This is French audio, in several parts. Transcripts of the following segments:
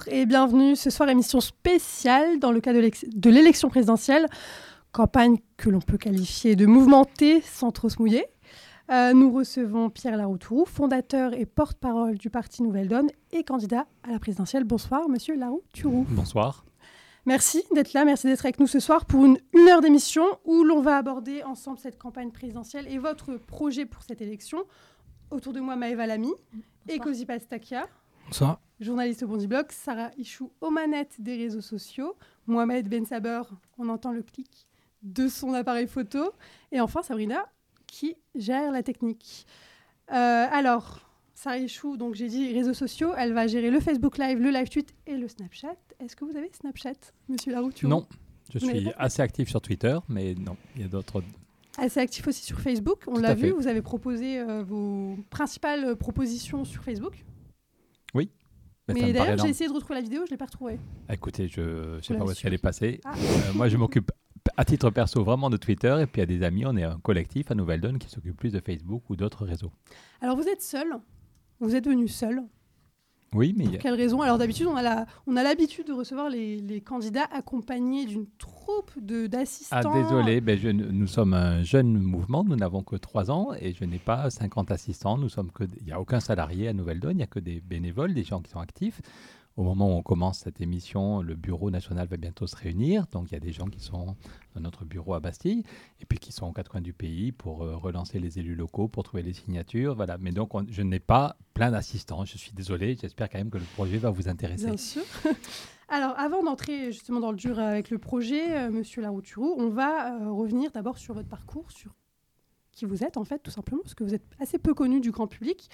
Bonjour et bienvenue ce soir émission spéciale dans le cadre de l'élection présidentielle, campagne que l'on peut qualifier de mouvementée sans trop se mouiller. Euh, nous recevons Pierre Laroutourou, fondateur et porte-parole du parti Nouvelle Donne et candidat à la présidentielle. Bonsoir Monsieur Laroutourou. Bonsoir. Merci d'être là, merci d'être avec nous ce soir pour une, heure d'émission où l'on va aborder ensemble cette campagne présidentielle et votre projet pour cette élection. Autour de moi, Maëva Lamy et Cosi Pastakia. Bonsoir. Journaliste au Bondi Blog, Sarah Ichou aux manettes des réseaux sociaux, Mohamed Ben Saber, on entend le clic de son appareil photo, et enfin Sabrina qui gère la technique. Euh, alors, Sarah Ichou, donc j'ai dit réseaux sociaux, elle va gérer le Facebook Live, le live tweet et le Snapchat. Est-ce que vous avez Snapchat, Monsieur Laroux Non, je suis assez actif sur Twitter, mais non, il y a d'autres assez actif aussi sur Facebook. On l'a vu, vous avez proposé euh, vos principales propositions sur Facebook. Oui. Mais d'ailleurs, j'ai essayé de retrouver la vidéo, je ne l'ai pas retrouvée. Écoutez, je ne sais pas où est-ce qu'elle est passée. Ah. Euh, moi, je m'occupe à titre perso vraiment de Twitter et puis à des amis, on est un collectif à Nouvelle Donne qui s'occupe plus de Facebook ou d'autres réseaux. Alors vous êtes seul, vous êtes venu seul. Oui, mais... Pour quelle raison? Alors d'habitude, on a l'habitude de recevoir les, candidats accompagnés d'une troupe d'assistants. Ah désolé, ben nous sommes un jeune mouvement, nous n'avons que trois ans et je n'ai pas 50 assistants. Nous sommes que, il n'y a aucun salarié à Nouvelle-Donne, il n'y a que des bénévoles, des gens qui sont actifs. Au moment où on commence cette émission, le bureau national va bientôt se réunir. Donc il y a des gens qui sont dans notre bureau à Bastille et puis qui sont aux quatre coins du pays pour euh, relancer les élus locaux, pour trouver les signatures. Voilà. Mais donc je n'ai pas plein d'assistants. Je suis désolé. J'espère quand même que le projet va vous intéresser. Bien sûr. Alors, avant d'entrer justement dans le dur avec le projet, euh, Monsieur Larouturou, on va euh, revenir d'abord sur votre parcours, vous êtes en fait, tout simplement, parce que vous êtes assez peu connu du grand public.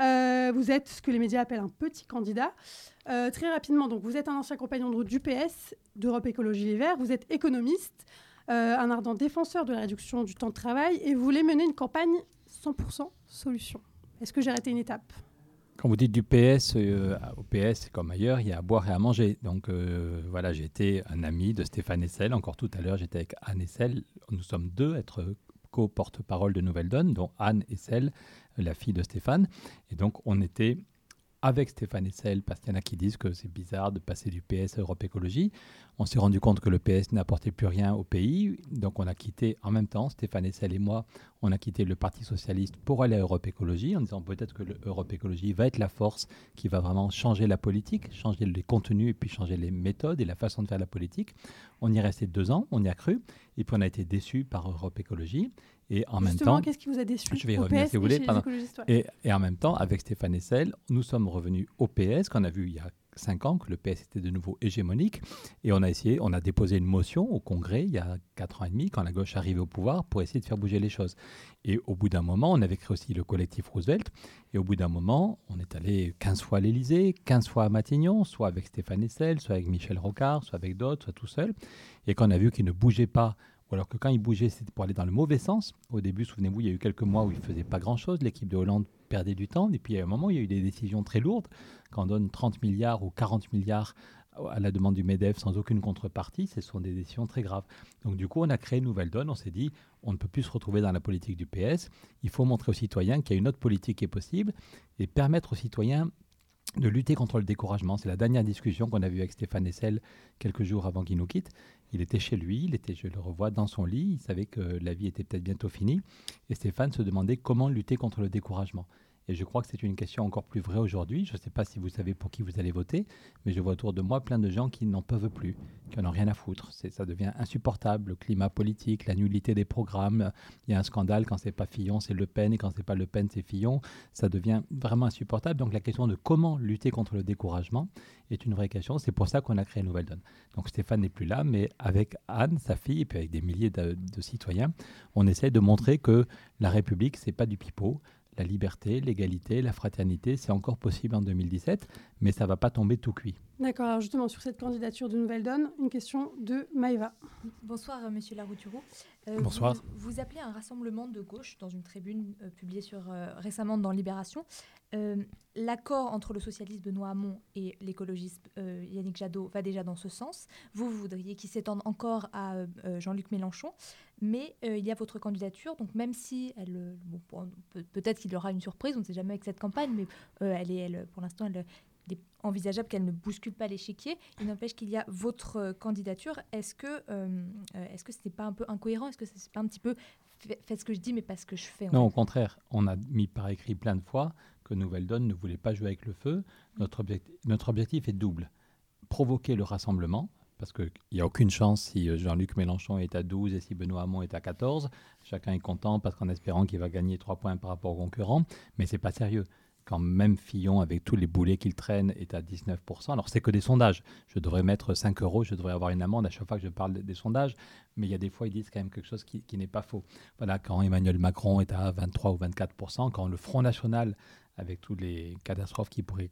Euh, vous êtes ce que les médias appellent un petit candidat. Euh, très rapidement, donc vous êtes un ancien compagnon de route du PS, d'Europe Écologie Les Verts, vous êtes économiste, euh, un ardent défenseur de la réduction du temps de travail et vous voulez mener une campagne 100% solution. Est-ce que j'ai raté une étape? Quand vous dites du PS, au PS comme ailleurs, il y a à boire et à manger. Donc voilà, j'ai été un ami de Stéphane Essel. Encore tout à l'heure, j'étais avec Anne Essel. Nous sommes deux, être co-porte-parole de Nouvelle Donne, dont Anne Essel, la fille de Stéphane. Et donc, on était avec Stéphane Essel, parce qu'il y en a qui disent que c'est bizarre de passer du PS à Europe Écologie. On s'est rendu compte que le PS n'apportait plus rien au pays, donc on a quitté en même temps, Stéphane Essel et moi, on a quitté le Parti Socialiste pour aller à Europe Écologie, en disant peut-être que l'Europe Écologie va être la force qui va vraiment changer la politique, changer les contenus et puis changer les méthodes et la façon de faire la politique. On y est resté deux ans, on y a cru, et puis on a été déçus par Europe Écologie. Et en même temps, qu'est-ce qui vous a déçu Je vais y revenir si vous voulez. Et, et, en même temps, avec Stéphane Essel, nous sommes revenus au PS, qu'on a vu il y a cinq ans que le PS était de nouveau hégémonique. Et on a essayé, on a déposé une motion au Congrès il y a quatre ans et demi, quand la gauche arrivait au pouvoir, pour essayer de faire bouger les choses. Et au bout d'un moment, on avait créé aussi le collectif Roosevelt. Et au bout d'un moment, on est allé 15 fois à l'Élysée, 15 fois à Matignon, soit avec Stéphane Essel, soit avec Michel Rocard, soit avec d'autres, soit tout seul. Et quand on a vu qu'il ne bougeait pas ou alors que quand il bougeait, c'était pour aller dans le mauvais sens. Au début, souvenez-vous, il y a eu quelques mois où il ne faisait pas grand-chose. L'équipe de Hollande perdait du temps. Et puis, à un moment, il y a eu des décisions très lourdes. Quand on donne 30 milliards ou 40 milliards à la demande du MEDEF sans aucune contrepartie, ce sont des décisions très graves. Donc, du coup, on a créé une nouvelle donne. On s'est dit, on ne peut plus se retrouver dans la politique du PS. Il faut montrer aux citoyens qu'il y a une autre politique qui est possible et permettre aux citoyens de lutter contre le découragement. C'est la dernière discussion qu'on a vue avec Stéphane Essel quelques jours avant qu'il nous quitte. Il était chez lui, il était, je le revois, dans son lit, il savait que la vie était peut-être bientôt finie, et Stéphane se demandait comment lutter contre le découragement. Et je crois que c'est une question encore plus vraie aujourd'hui. Je ne sais pas si vous savez pour qui vous allez voter, mais je vois autour de moi plein de gens qui n'en peuvent plus, qui n'en ont rien à foutre. Ça devient insupportable, le climat politique, la nullité des programmes. Il y a un scandale, quand c'est pas Fillon, c'est Le Pen, et quand c'est pas Le Pen, c'est Fillon. Ça devient vraiment insupportable. Donc la question de comment lutter contre le découragement est une vraie question. C'est pour ça qu'on a créé Nouvelle Donne. Donc Stéphane n'est plus là, mais avec Anne, sa fille, et puis avec des milliers de, de citoyens, on essaie de montrer que la République, c'est pas du pipeau la liberté, l'égalité, la fraternité, c'est encore possible en 2017, mais ça ne va pas tomber tout cuit. D'accord, alors justement sur cette candidature de Nouvelle Donne, une question de Maëva. Bonsoir euh, Monsieur Larouturou. Euh, Bonsoir. Vous, appelez un rassemblement de gauche dans une tribune euh, publiée sur, récemment dans Libération. L'accord entre le socialiste Benoît Hamon et l'écologiste Yannick Jadot va déjà dans ce sens. Vous, vous voudriez qu'il s'étende encore à Jean-Luc Mélenchon, mais il y a votre candidature, donc même si elle, peut-être qu'il y aura une surprise, on ne sait jamais avec cette campagne, mais elle est, elle, pour l'instant, elle envisageable qu'elle ne bouscule pas l'échiquier. Il n'empêche qu'il y a votre candidature. Est-ce que est-ce que ce n'est pas un peu incohérent? Est-ce que c'est pas un petit peu faites ce que je dis mais pas ce que je fais Non, au contraire. On a mis par écrit plein de fois que Nouvelle Donne ne voulait pas jouer avec le feu. Notre, objectif, notre objectif est double. Provoquer le rassemblement, parce qu'il n'y a aucune chance si euh, Jean-Luc Mélenchon est à 12 et si Benoît Hamon est à 14. Chacun est content parce qu'en espérant qu'il va gagner 3 points par rapport aux concurrents, mais c'est pas sérieux. Quand même Fillon, avec tous les boulets qu'il traîne, est à 19%. Alors, c'est que des sondages. Je devrais mettre 5 euros, je devrais avoir une amende à chaque fois que je parle des sondages. Mais il y a des fois, ils disent quand même quelque chose qui, qui n'est pas faux. Voilà, quand Emmanuel Macron est à 23 ou 24%, quand le Front National avec toutes les catastrophes qui pourraient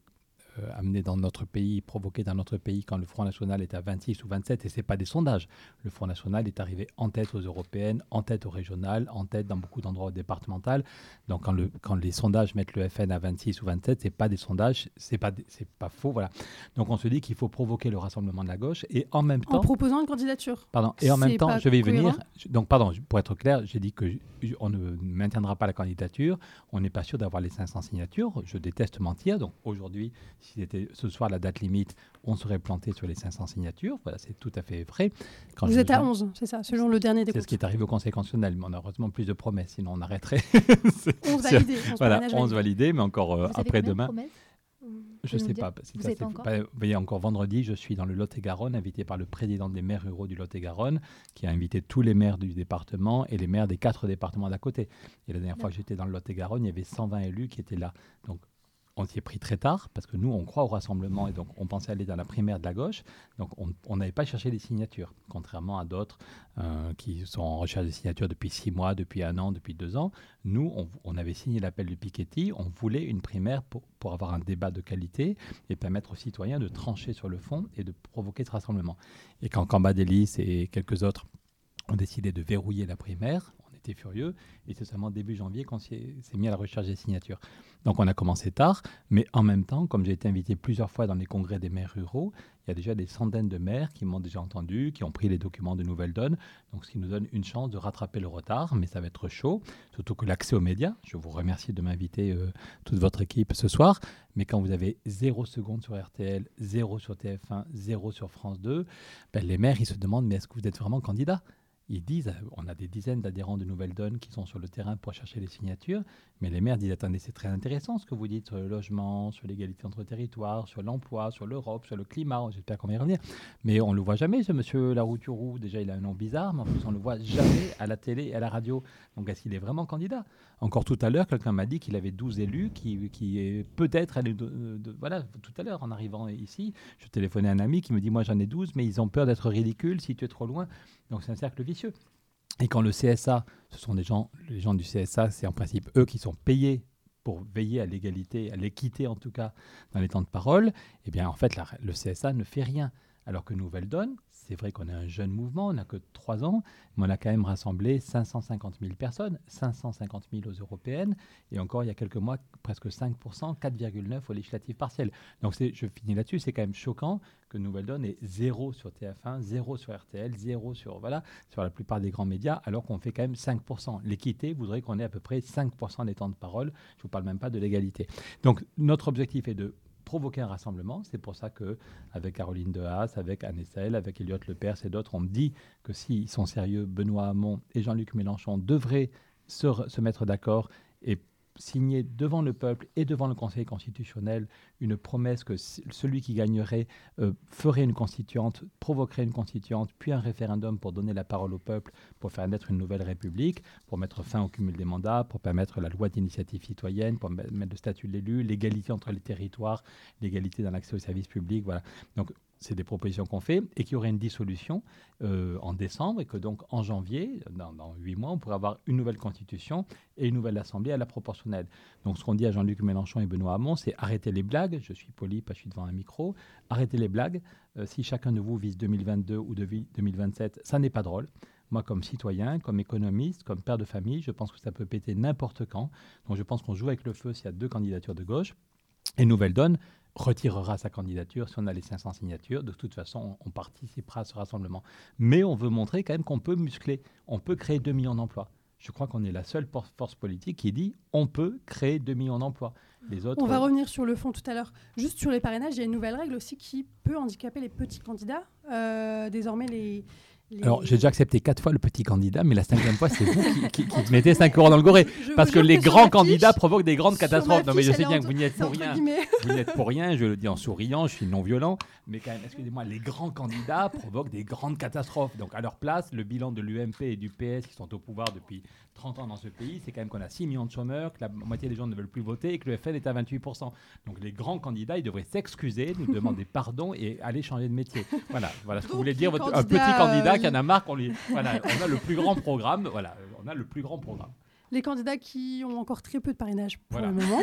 euh, amener dans notre pays, provoquer dans notre pays quand le Front National est à 26 ou 27, et ce n'est pas des sondages. Le Front National est arrivé en tête aux européennes, en tête aux régionales, en tête dans beaucoup d'endroits départementaux. Donc quand, le, quand les sondages mettent le FN à 26 ou 27, ce n'est pas des sondages, ce n'est pas, pas faux. Voilà. Donc on se dit qu'il faut provoquer le rassemblement de la gauche, et en même temps... En proposant une candidature. Pardon, et en même temps, je vais y venir. Donc pardon, pour être clair, j'ai dit que on ne maintiendra pas la candidature, on n'est pas sûr d'avoir les 500 signatures, je déteste mentir, donc aujourd'hui si c'était ce soir la date limite, on serait planté sur les 500 signatures. Voilà, c'est tout à fait vrai. Quand Vous êtes à 11, c'est ça, selon le dernier décompte. C'est ce qui est arrivé au Conseil constitutionnel, mais on a heureusement plus de promesses, sinon on arrêterait. 11 validés. voilà, 11 validés, mais encore euh, après-demain. Je ne sais pas. Si Vous pas pas, voyez, encore vendredi, je suis dans le Lot-et-Garonne, invité par le président des maires ruraux du Lot-et-Garonne, qui a invité tous les maires du département et les maires des quatre départements d'à côté. Et la dernière fois que j'étais dans le Lot-et-Garonne, il y avait 120 élus qui étaient là. Donc on s'y est pris très tard parce que nous, on croit au rassemblement et donc on pensait aller dans la primaire de la gauche. Donc on n'avait pas cherché les signatures, contrairement à d'autres euh, qui sont en recherche de signatures depuis six mois, depuis un an, depuis deux ans. Nous, on, avait signé l'appel de Piketty. On voulait une primaire pour, pour, avoir un débat de qualité et permettre aux citoyens de trancher sur le fond et de provoquer ce rassemblement. Et quand Cambadélis et quelques autres ont décidé de verrouiller la primaire, furieux. Et c'est seulement début janvier qu'on s'est mis à la recherche des signatures. Donc on a commencé tard, mais en même temps, comme j'ai été invité plusieurs fois dans les congrès des maires ruraux, il y a déjà des centaines de maires qui m'ont déjà entendu, qui ont pris les documents de Nouvelle Donne, donc ce qui nous donne une chance de rattraper le retard, mais ça va être chaud, surtout que l'accès aux médias, je vous remercie de m'inviter euh, toute votre équipe ce soir, mais quand vous avez 0 secondes sur RTL, 0 sur TF1, 0 sur France 2, ben les maires, ils se demandent, mais est-ce que vous êtes vraiment candidat? Ils disent, on a des dizaines d'adhérents de Nouvelle Donne qui sont sur le terrain pour chercher les signatures, mais les maires disent, attendez, c'est très intéressant ce que vous dites sur le logement, sur l'égalité entre territoires, sur l'emploi, sur l'Europe, sur le climat, j'espère qu'on va y revenir. Mais on ne le voit jamais, ce monsieur Larouturou, déjà il a un nom bizarre, mais en plus on ne le voit jamais à la télé et à la radio. Donc est-ce qu'il est vraiment candidat? Encore tout à l'heure, quelqu'un m'a dit qu'il avait 12 élus, qui, peut-être Voilà, tout à l'heure, en arrivant ici, je téléphonais à un ami qui me dit, moi j'en ai 12, mais ils ont peur d'être ridicules si tu es trop loin. Donc c'est un cercle vicieux. Et quand le CSA, ce sont des gens, les gens du CSA, c'est en principe eux qui sont payés pour veiller à l'égalité, à l'équité en tout cas dans les temps de parole, eh bien en fait le CSA ne fait rien. Alors que Nouvelle Donne, c'est vrai qu'on est un jeune mouvement, on n'a que trois ans, mais on a quand même rassemblé 550 000 personnes, 550 000 aux européennes, et encore il y a quelques mois, presque 5%, 4,9% aux législatives partielles. Donc je finis là-dessus, c'est quand même choquant que Nouvelle Donne ait zéro sur TF1, zéro sur RTL, zéro sur, voilà, sur la plupart des grands médias, alors qu'on fait quand même 5%. L'équité voudrait qu'on ait à peu près 5% des temps de parole, je ne vous parle même pas de l'égalité. Donc notre objectif est de provoquer un rassemblement. C'est pour ça que, avec Caroline Haas, avec Anne Essel, avec Elliot Lepers et d'autres, on me dit que s'ils sont sérieux, Benoît Hamon et Jean-Luc Mélenchon devraient se, se mettre d'accord et signer devant le peuple et devant le Conseil constitutionnel une promesse que celui qui gagnerait euh, ferait une constituante, provoquerait une constituante, puis un référendum pour donner la parole au peuple, pour faire naître une nouvelle république, pour mettre fin au cumul des mandats, pour permettre la loi d'initiative citoyenne, pour mettre le statut de l'élu, l'égalité entre les territoires, l'égalité dans l'accès aux services publics. Voilà. Donc c'est des propositions qu'on fait, et qu'il y aurait une dissolution euh, en décembre, et que donc en janvier, dans huit mois, on pourrait avoir une nouvelle constitution et une nouvelle assemblée à la proportionnelle. Donc ce qu'on dit à Jean-Luc Mélenchon et Benoît Hamon, c'est arrêtez les blagues, je suis poli que je suis devant un micro, arrêtez les blagues, euh, si chacun de vous vise 2022 ou 2027, ça n'est pas drôle. Moi, comme citoyen, comme économiste, comme père de famille, je pense que ça peut péter n'importe quand. Donc je pense qu'on joue avec le feu s'il y a deux candidatures de gauche. Et Nouvelle Donne, retirera sa candidature si on a les 500 signatures. De toute façon, on, participera à ce rassemblement. Mais on veut montrer quand même qu'on peut muscler, on peut créer 2 millions d'emplois. je crois qu'on est la seule force politique qui dit on peut créer 2 millions d'emplois. Les autres, on va revenir sur le fond tout à l'heure. Juste sur les parrainages, il y a une nouvelle règle aussi qui peut handicaper les petits candidats. Euh, désormais, les, alors, j'ai déjà accepté quatre fois le petit candidat, mais la cinquième fois, c'est vous qui, mettez 5 euros dans le goré. parce que les grands candidats provoquent des grandes catastrophes. Non, mais je sais bien que vous n'y êtes pour rien. Vous n'y êtes pour rien, je le dis en souriant, je suis non violent. Mais quand même, excusez-moi, les grands candidats provoquent des grandes catastrophes. Donc, à leur place, le bilan de l'UMP et du PS, qui sont au pouvoir depuis 30 ans dans ce pays, c'est quand même qu'on a 6 millions de chômeurs, que la moitié des gens ne veulent plus voter et que le FN est à 28%. Donc, les grands candidats, ils devraient s'excuser, nous demander pardon et aller changer de métier. Voilà, voilà ce que vous voulez dire. Votre, un petit candidat qui en a marre qu'on lui. Voilà, on a le plus grand programme. Voilà, on a le plus grand programme les candidats qui ont encore très peu de parrainage pour le moment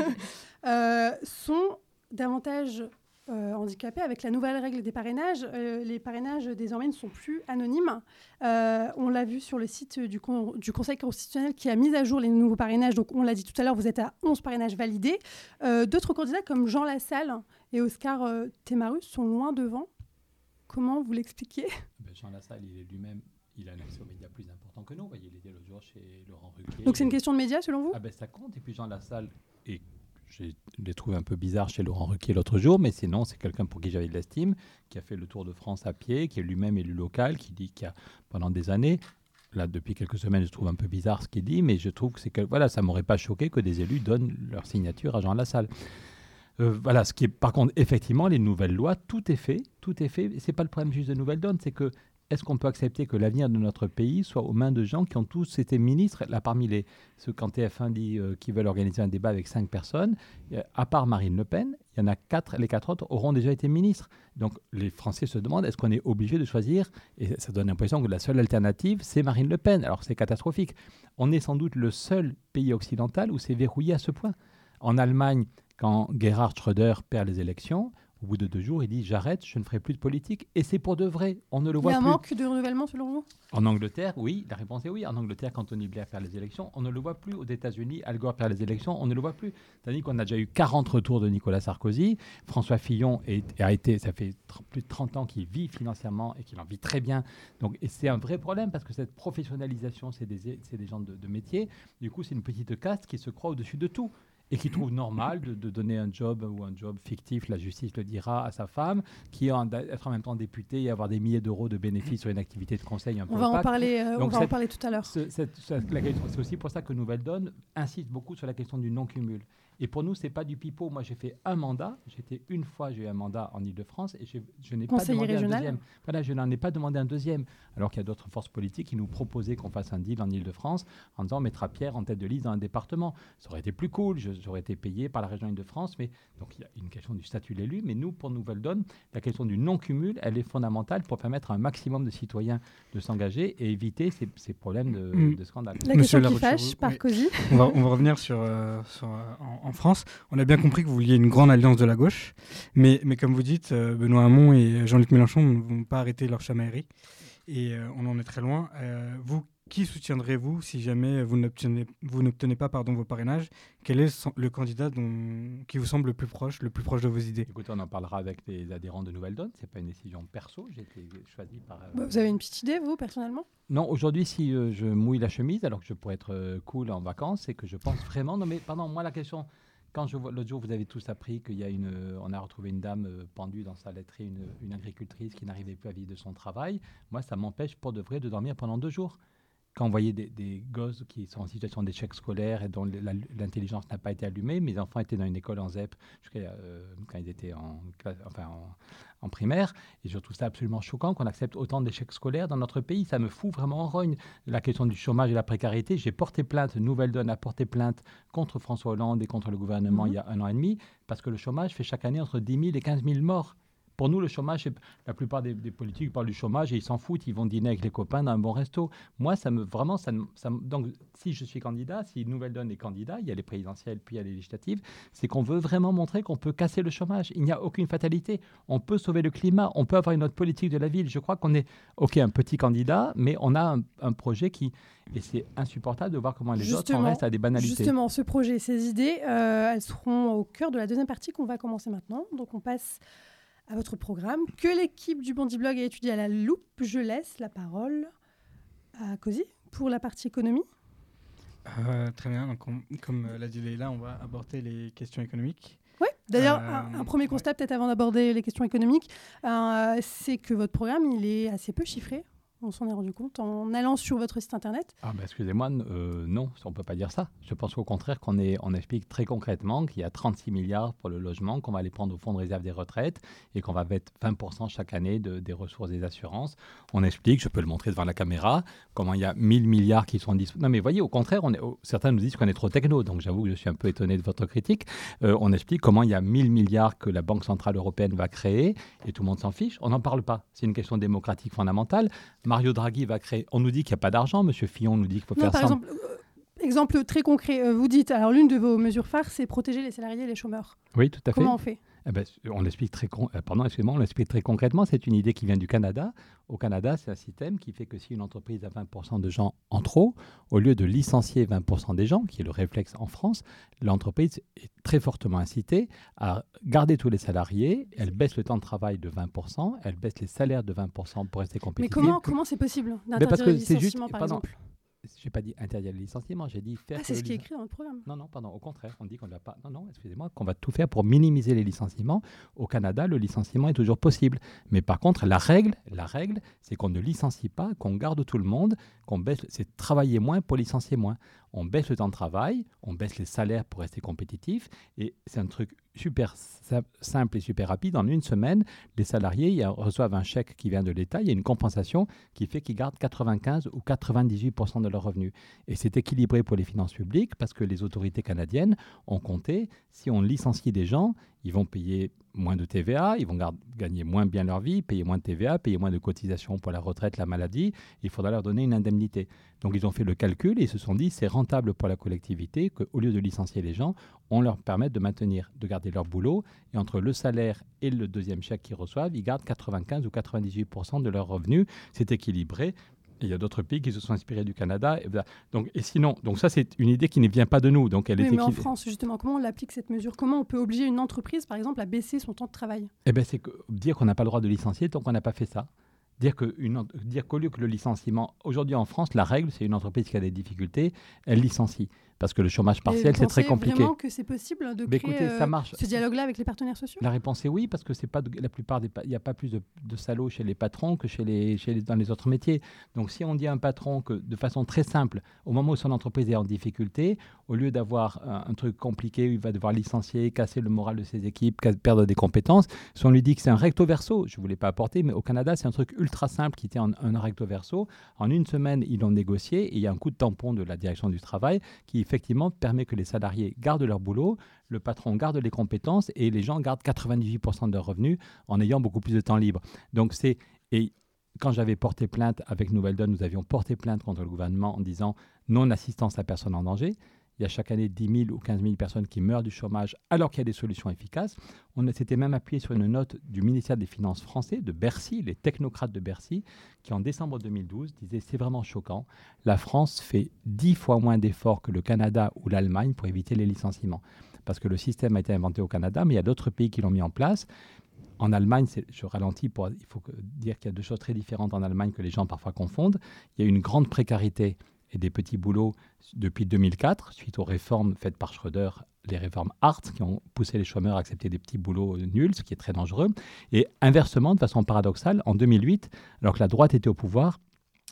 euh, sont davantage euh, handicapés. Avec la nouvelle règle des parrainages, euh, les parrainages désormais ne sont plus anonymes. Euh, on l'a vu sur le site du, du, Conseil constitutionnel qui a mis à jour les nouveaux parrainages. Donc on l'a dit tout à l'heure, vous êtes à 11 parrainages validés. D'autres candidats comme Jean Lassalle et Oscar Temarus sont loin devant. Comment vous l'expliquez? Eh ben, Jean Lassalle, il est lui-même il a un accès aux médias plus important que nous. Vous voyez, il était l'autre jour chez Laurent Ruquier. Donc c'est une question de médias selon vous? Ah ben, Ça compte. Et puis Jean Lassalle est je l'ai trouvé un peu bizarre chez Laurent Ruquier l'autre jour, mais sinon, c'est quelqu'un pour qui j'avais de l'estime, qui a fait le tour de France à pied, qui est lui-même élu local, qui dit qu'il y a pendant des années, là, depuis quelques semaines, je trouve un peu bizarre ce qu'il dit, mais je trouve que c'est que, voilà, ça m'aurait pas choqué que des élus donnent leur signature à Jean Lassalle. Euh, voilà, ce qui par contre, effectivement, les nouvelles lois, tout est fait, tout est fait. C'est pas le problème juste de nouvelles donnes, c'est que est-ce qu'on peut accepter que l'avenir de notre pays soit aux mains de gens qui ont tous été ministres? Là, parmi les, ceux quand TF1 dit euh, qu'ils veulent organiser un débat avec cinq personnes, à part Marine Le Pen, il y en a quatre, les quatre autres auront déjà été ministres. Donc les Français se demandent est-ce qu'on est obligé de choisir? Et ça donne l'impression que la seule alternative, c'est Marine Le Pen. Alors c'est catastrophique. On est sans doute le seul pays occidental où c'est verrouillé à ce point. En Allemagne, quand Gerhard Schröder perd les élections, au bout de deux jours, il dit J'arrête, je ne ferai plus de politique. Et c'est pour de vrai. On ne le voit plus. Il y a un manque de renouvellement selon vous? En Angleterre, oui. La réponse est oui. En Angleterre, quand Tony Blair perd les élections, on ne le voit plus. Aux États-Unis, Al Gore perd les élections, on ne le voit plus. C'est-à-dire qu'on a déjà eu 40 retours de Nicolas Sarkozy. François Fillon a été, ça fait plus de 30 ans qu'il vit financièrement et qu'il en vit très bien. Donc, et c'est un vrai problème parce que cette professionnalisation, c'est des, des, gens de, de métier. Du coup, c'est une petite caste qui se croit au-dessus de tout et qui trouve normal de, donner un job ou un job fictif, la justice le dira, à sa femme, qui est être en même temps député et avoir des milliers d'euros de bénéfices sur une activité de conseil un peu On va, en parler, euh, on va en parler tout à l'heure. C'est aussi pour ça que Nouvelle Donne insiste beaucoup sur la question du non-cumul. Et pour nous, c'est pas du pipeau. Moi, j'ai fait un mandat. J'étais une fois, j'ai eu un mandat en Ile-de-France et je n'ai pas demandé un deuxième. Voilà, je n'en ai pas demandé un deuxième. Alors qu'il y a d'autres forces politiques qui nous proposaient qu'on fasse un deal en Ile-de-France en disant on mettra Pierre en tête de liste dans un département. Ça aurait été plus cool. J'aurais été payé par la région Ile-de-France. Mais donc, il y a une question du statut de l'élu. Mais nous, pour Nouvelle-Donne, la question du non-cumul, elle est fondamentale pour permettre à un maximum de citoyens de s'engager et éviter ces, problèmes de, mm. scandale. La question qui fâche, par on, va, on va revenir sur, euh, sur euh, en, en France, on a bien compris que vous vouliez une grande alliance de la gauche, mais, mais comme vous dites, euh, Benoît Hamon et Jean-Luc Mélenchon ne vont pas arrêter leur chamaillerie, et euh, on en est très loin. Euh, vous, qui soutiendrez-vous si jamais vous n'obtenez pas pardon, vos parrainages? Quel est le candidat dont, qui vous semble le plus proche, le plus proche de vos idées? Écoutez, on en parlera avec les adhérents de Nouvelle Donne. Ce n'est pas une décision perso. J'ai été choisi par. Bah, vous avez une petite idée, vous, personnellement? Non, aujourd'hui, si je mouille la chemise, alors que je pourrais être cool en vacances, c'est que je pense vraiment. Non, mais pardon, moi, la question quand je vois l'autre jour, vous avez tous appris qu'il y a une, euh, on a retrouvé une dame euh, pendue dans sa laiterie, une, une agricultrice qui n'arrivait plus à vivre de son travail. Moi, ça m'empêche pour de vrai de dormir pendant deux jours quand on voyait des, gosses qui sont en situation d'échec scolaire et dont l'intelligence n'a pas été allumée, mes enfants étaient dans une école en ZEP euh, quand ils étaient en, enfin en, primaire, et je trouve ça absolument choquant qu'on accepte autant d'échecs scolaires dans notre pays. Ça me fout vraiment en rogne. La question du chômage et la précarité, j'ai porté plainte, Nouvelle Donne a porté plainte contre François Hollande et contre le gouvernement il y a un an et demi, parce que le chômage fait chaque année entre 10 000 et 15 000 morts. Pour nous, le chômage, la plupart des, politiques parlent du chômage et ils s'en foutent, ils vont dîner avec les copains dans un bon resto. Moi, ça me vraiment, ça, ça donc si je suis candidat, si Nouvelle Donne est candidat, il y a les présidentielles puis il y a les législatives, c'est qu'on veut vraiment montrer qu'on peut casser le chômage. Il n'y a aucune fatalité. On peut sauver le climat, on peut avoir une autre politique de la ville. Je crois qu'on est, ok, un petit candidat, mais on a un, projet qui, et c'est insupportable de voir comment les autres en restent à des banalités. Justement, ce projet, ces idées, euh, elles seront au cœur de la deuxième partie qu'on va commencer maintenant. Donc on passe à votre programme, que l'équipe du Bondi Blog a étudié à la loupe. Je laisse la parole à Cozy. pour la partie économie. très bien. Donc, comme l'a dit Leïla, on va aborder les questions économiques. Oui, d'ailleurs, un, premier constat peut-être avant d'aborder les questions économiques, c'est que votre programme, il est assez peu chiffré on s'en est rendu compte en allant sur votre site internet ah bah Excusez-moi, euh, non, on ne peut pas dire ça. Je pense au contraire qu'on on explique très concrètement qu'il y a 36 milliards pour le logement, qu'on va aller prendre au fonds de réserve des retraites et qu'on va mettre 20% chaque année de, des ressources des assurances. On explique, je peux le montrer devant la caméra, comment il y a 1000 milliards qui sont disponibles. Non mais voyez, au contraire, certains nous disent qu'on est trop techno, donc j'avoue que je suis un peu étonné de votre critique. Euh, on explique comment il y a 1000 milliards que la Banque Centrale Européenne va créer et tout le monde s'en fiche. On n'en parle pas. C'est une question démocratique fondamentale. Mario Draghi va créer. On nous dit qu'il n'y a pas d'argent, Monsieur Fillon nous dit qu'il faut faire par Exemple, euh, exemple très concret, euh, vous dites, alors l'une de vos mesures phares, c'est protéger les salariés et les chômeurs. Oui, tout à fait. Comment on fait? Eh ben, on l'explique très, euh, pardon, on l'explique très concrètement. C'est une idée qui vient du Canada. Au Canada, c'est un système qui fait que si une entreprise a 20% de gens en trop, au lieu de licencier 20% des gens, qui est le réflexe en France, l'entreprise est très fortement incitée à garder tous les salariés. Elle baisse le temps de travail de 20%, elle baisse les salaires de 20% pour rester compétitive. Mais comment comment c'est possible d'interdire le licenciement, par exemple? Je n'ai pas dit interdire le licenciement, j'ai dit faire. Ah, c'est ce qui est écrit dans le programme. Non, non, pardon. Au contraire, on dit qu'on ne va pas. Non, non, excusez-moi, qu'on va tout faire pour minimiser les licenciements. Au Canada, le licenciement est toujours possible. Mais par contre, la règle, la règle, c'est qu'on ne licencie pas, qu'on garde tout le monde, qu'on baisse. C'est travailler moins pour licencier moins on baisse le temps de travail, on baisse les salaires pour rester compétitif. Et c'est un truc super simple et super rapide. En une semaine, les salariés reçoivent un chèque qui vient de l'État. Il y a une compensation qui fait qu'ils gardent 95 ou 98% de leurs revenus. Et c'est équilibré pour les finances publiques parce que les autorités canadiennes ont compté, si on licencie des gens, ils vont payer moins de TVA, ils vont gagner moins bien leur vie, payer moins de TVA, payer moins de cotisations pour la retraite, la maladie. Il faudra leur donner une indemnité. Donc ils ont fait le calcul et ils se sont dit c'est rentable pour la collectivité qu'au lieu de licencier les gens, on leur permette de maintenir, de garder leur boulot. Et entre le salaire et le deuxième chèque qu'ils reçoivent, ils gardent 95 ou 98% de leurs revenus. C'est équilibré il y a d'autres pays qui se sont inspirés du Canada. Et, donc, et sinon, donc ça, c'est une idée qui ne vient pas de nous. Donc elle mais en France, justement, comment on applique cette mesure? Comment on peut obliger une entreprise, par exemple, à baisser son temps de travail? Eh ben, c'est dire qu'on n'a pas le droit de licencier tant qu'on n'a pas fait ça. Dire qu'au lieu que le licenciement, aujourd'hui en France, la règle, c'est une entreprise qui a des difficultés, elle licencie parce que le chômage partiel, c'est très compliqué. vraiment que c'est possible de créer ça euh, marche. ce dialogue-là avec les partenaires sociaux? La réponse est oui, parce que c'est pas la plupart des il n'y a pas plus de, salauds chez les patrons que chez les, chez les, dans les autres métiers. Donc si on dit à un patron que de façon très simple, au moment où son entreprise est en difficulté, au lieu d'avoir un, truc compliqué où il va devoir licencier, casser le moral de ses équipes, perdre des compétences, si on lui dit que c'est un recto verso, je ne voulais pas apporter, mais au Canada, c'est un truc ultra simple qui était en, un recto verso. En une semaine, ils l'ont négocié et il y a un coup de tampon de la direction du travail qui effectivement permet que les salariés gardent leur boulot, le patron garde les compétences et les gens gardent 98% de leurs revenus en ayant beaucoup plus de temps libre. Donc c'est et quand j'avais porté plainte avec Nouvelle Donne, nous avions porté plainte contre le gouvernement en disant non assistance à personne en danger. Il y a chaque année 10 000 ou 15 000 personnes qui meurent du chômage alors qu'il y a des solutions efficaces. On s'était même appuyé sur une note du ministère des Finances français, de Bercy, les technocrates de Bercy, qui en décembre 2012 disaient c'est vraiment choquant, la France fait 10 fois moins d'efforts que le Canada ou l'Allemagne pour éviter les licenciements. Parce que le système a été inventé au Canada, mais il y a d'autres pays qui l'ont mis en place. En Allemagne, je ralentis pour il faut dire qu'il y a deux choses très différentes en Allemagne que les gens parfois confondent. Il y a une grande précarité et des petits boulots depuis 2004, suite aux réformes faites par Schröder, les réformes Hart, qui ont poussé les chômeurs à accepter des petits boulots nuls, ce qui est très dangereux. Et inversement, de façon paradoxale, en 2008, alors que la droite était au pouvoir,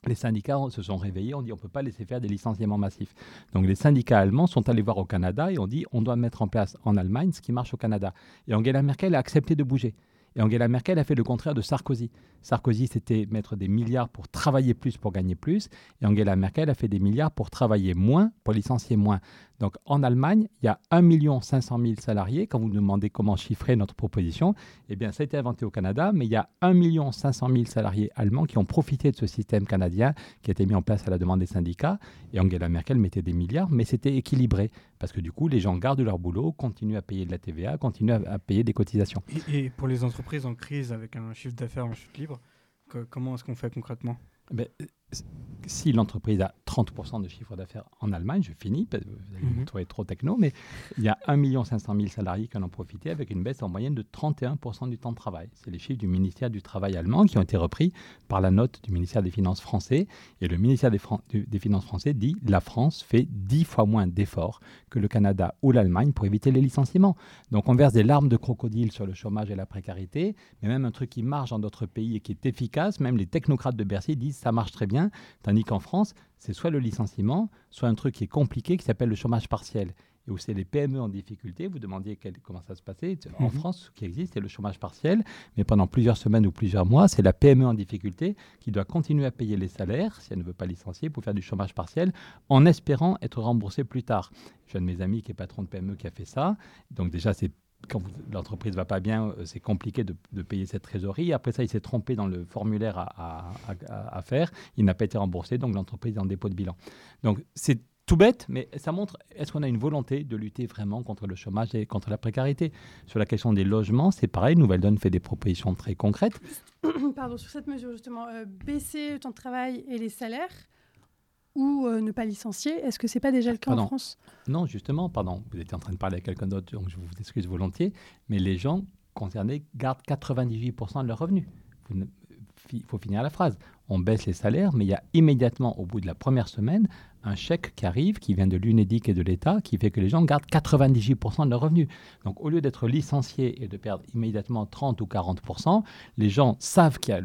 les syndicats se sont réveillés, on dit on ne peut pas laisser faire des licenciements massifs. Donc les syndicats allemands sont allés voir au Canada et ont dit on doit mettre en place en Allemagne ce qui marche au Canada. Et Angela Merkel a accepté de bouger. Et Angela Merkel a fait le contraire de Sarkozy. Sarkozy, c'était mettre des milliards pour travailler plus, pour gagner plus. Et Angela Merkel a fait des milliards pour travailler moins, pour licencier moins. Donc en Allemagne, il y a 1 500 000 salariés. Quand vous nous demandez comment chiffrer notre proposition, eh bien, ça a été inventé au Canada, mais il y a 1 500 000 salariés allemands qui ont profité de ce système canadien qui a été mis en place à la demande des syndicats. Et Angela Merkel mettait des milliards, mais c'était équilibré parce que du coup, les gens gardent leur boulot, continuent à payer de la TVA, continuent à, payer des cotisations. Et, pour les entreprises en crise avec un chiffre d'affaires en chute libre, comment est-ce qu'on fait concrètement? Ben, si l'entreprise a 30% de chiffre d'affaires en Allemagne, je finis, vous allez me mhm. trouver trop techno, mais il y a 1 500 000 salariés qui en ont profité avec une baisse en moyenne de 31% du temps de travail. C'est les chiffres du ministère du Travail allemand qui ont été repris par la note du ministère des Finances français. Et le ministère des, des Finances français dit la France fait 10 fois moins d'efforts que le Canada ou l'Allemagne pour éviter les licenciements. Donc on verse des larmes de crocodile sur le chômage et la précarité, mais même un truc qui marche dans d'autres pays et qui est efficace, même les technocrates de Bercy disent ça marche très bien, tandis qu'en France, c'est soit le licenciement, soit un truc qui est compliqué qui s'appelle le chômage partiel et où c'est les PME en difficulté. Vous demandiez comment ça se passait. En mhm. France, ce qui existe, c'est le chômage partiel, mais pendant plusieurs semaines ou plusieurs mois, c'est la PME en difficulté qui doit continuer à payer les salaires, si elle ne veut pas licencier, pour faire du chômage partiel, en espérant être remboursée plus tard. J'ai un de mes amis qui est patron de PME qui a fait ça. Donc déjà, c'est quand l'entreprise va pas bien, euh, c'est compliqué de, payer cette trésorerie. Après ça, il s'est trompé dans le formulaire à, faire. Il n'a pas été remboursé, donc l'entreprise est en dépôt de bilan. Donc c'est tout bête, mais ça montre est-ce qu'on a une volonté de lutter vraiment contre le chômage et contre la précarité? Sur la question des logements, c'est pareil. Nouvelle Donne fait des propositions très concrètes. Pardon, sur cette mesure justement, euh, baisser le temps de travail et les salaires ou euh, ne pas licencier, est-ce que c'est pas déjà le cas en France? Non, justement, pardon, vous étiez en train de parler à quelqu'un d'autre, donc je vous excuse volontiers, mais les gens concernés gardent 98% de leurs revenus. Il faut finir la phrase. On baisse les salaires, mais il y a immédiatement, au bout de la première semaine, un chèque qui arrive, qui vient de l'UNEDIC et de l'État, qui fait que les gens gardent 98% de leurs revenus. Donc au lieu d'être licenciés et de perdre immédiatement 30 ou 40%, les gens savent qu'il y a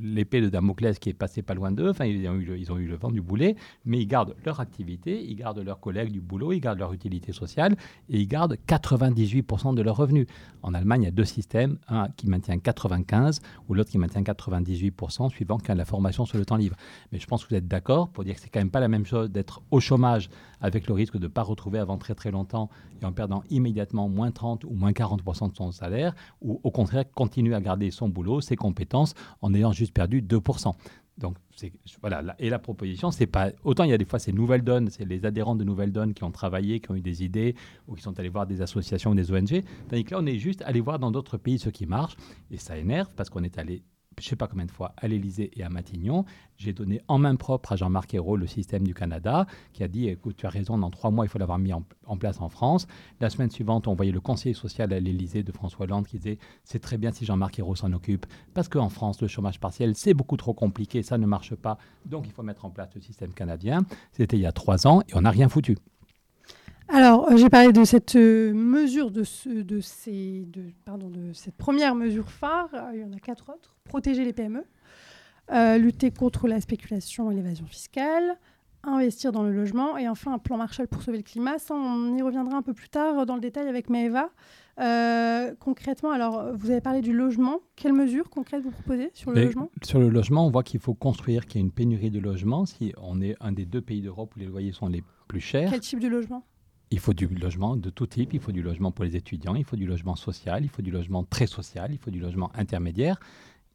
l'épée de Damoclès qui est passée pas loin d'eux, enfin ils ont, eu le, vent du boulet, mais ils gardent leur activité, ils gardent leurs collègues du boulot, ils gardent leur utilité sociale et ils gardent 98% de leurs revenus. En Allemagne, il y a deux systèmes, un qui maintient 95 ou l'autre qui maintient 98% suivant qu'il y a la formation sur le temps libre. Mais je pense que vous êtes d'accord pour dire que c'est quand même pas la même chose d'être au chômage avec le risque de ne pas retrouver avant très très longtemps et en perdant immédiatement moins 30 ou moins 40% de son salaire, ou au contraire continuer à garder son boulot, ses compétences, en ayant juste perdu 2%. Donc, voilà. Et la proposition, c'est pas. Autant il y a des fois ces Nouvelles Donnes, c'est les adhérents de Nouvelles Donnes qui ont travaillé, qui ont eu des idées, ou qui sont allés voir des associations ou des ONG. Tandis que là, on est juste allé voir dans d'autres pays ce qui marche. Et ça énerve parce qu'on est allé je ne sais pas combien de fois, à l'Élysée et à Matignon. J'ai donné en main propre à Jean-Marc Ayrault le système du Canada, qui a dit écoute, tu as raison, dans trois mois, il faut l'avoir mis en, place en France. La semaine suivante, on voyait le conseiller social à l'Élysée de François Hollande qui disait c'est très bien si Jean-Marc Ayrault s'en occupe, parce qu'en France, le chômage partiel, c'est beaucoup trop compliqué, ça ne marche pas, donc il faut mettre en place le système canadien. C'était il y a trois ans et on n'a rien foutu. Alors, euh, j'ai parlé de cette euh, mesure, de, cette première mesure phare. Euh, il y en a quatre autres. Protéger les PME, lutter contre la spéculation et l'évasion fiscale, investir dans le logement et enfin un plan Marshall pour sauver le climat. Ça, on y reviendra un peu plus tard dans le détail avec Maeva. concrètement, alors, vous avez parlé du logement. Quelles mesures concrètes vous proposez sur le logement? Sur le logement, on voit qu'il faut construire, qu'il y a une pénurie de logements. Si on est un des deux pays d'Europe où les loyers sont les plus chers. Quel type de logement? il faut du logement de tout type, il faut du logement pour les étudiants, il faut du logement social, il faut du logement très social, il faut du logement intermédiaire.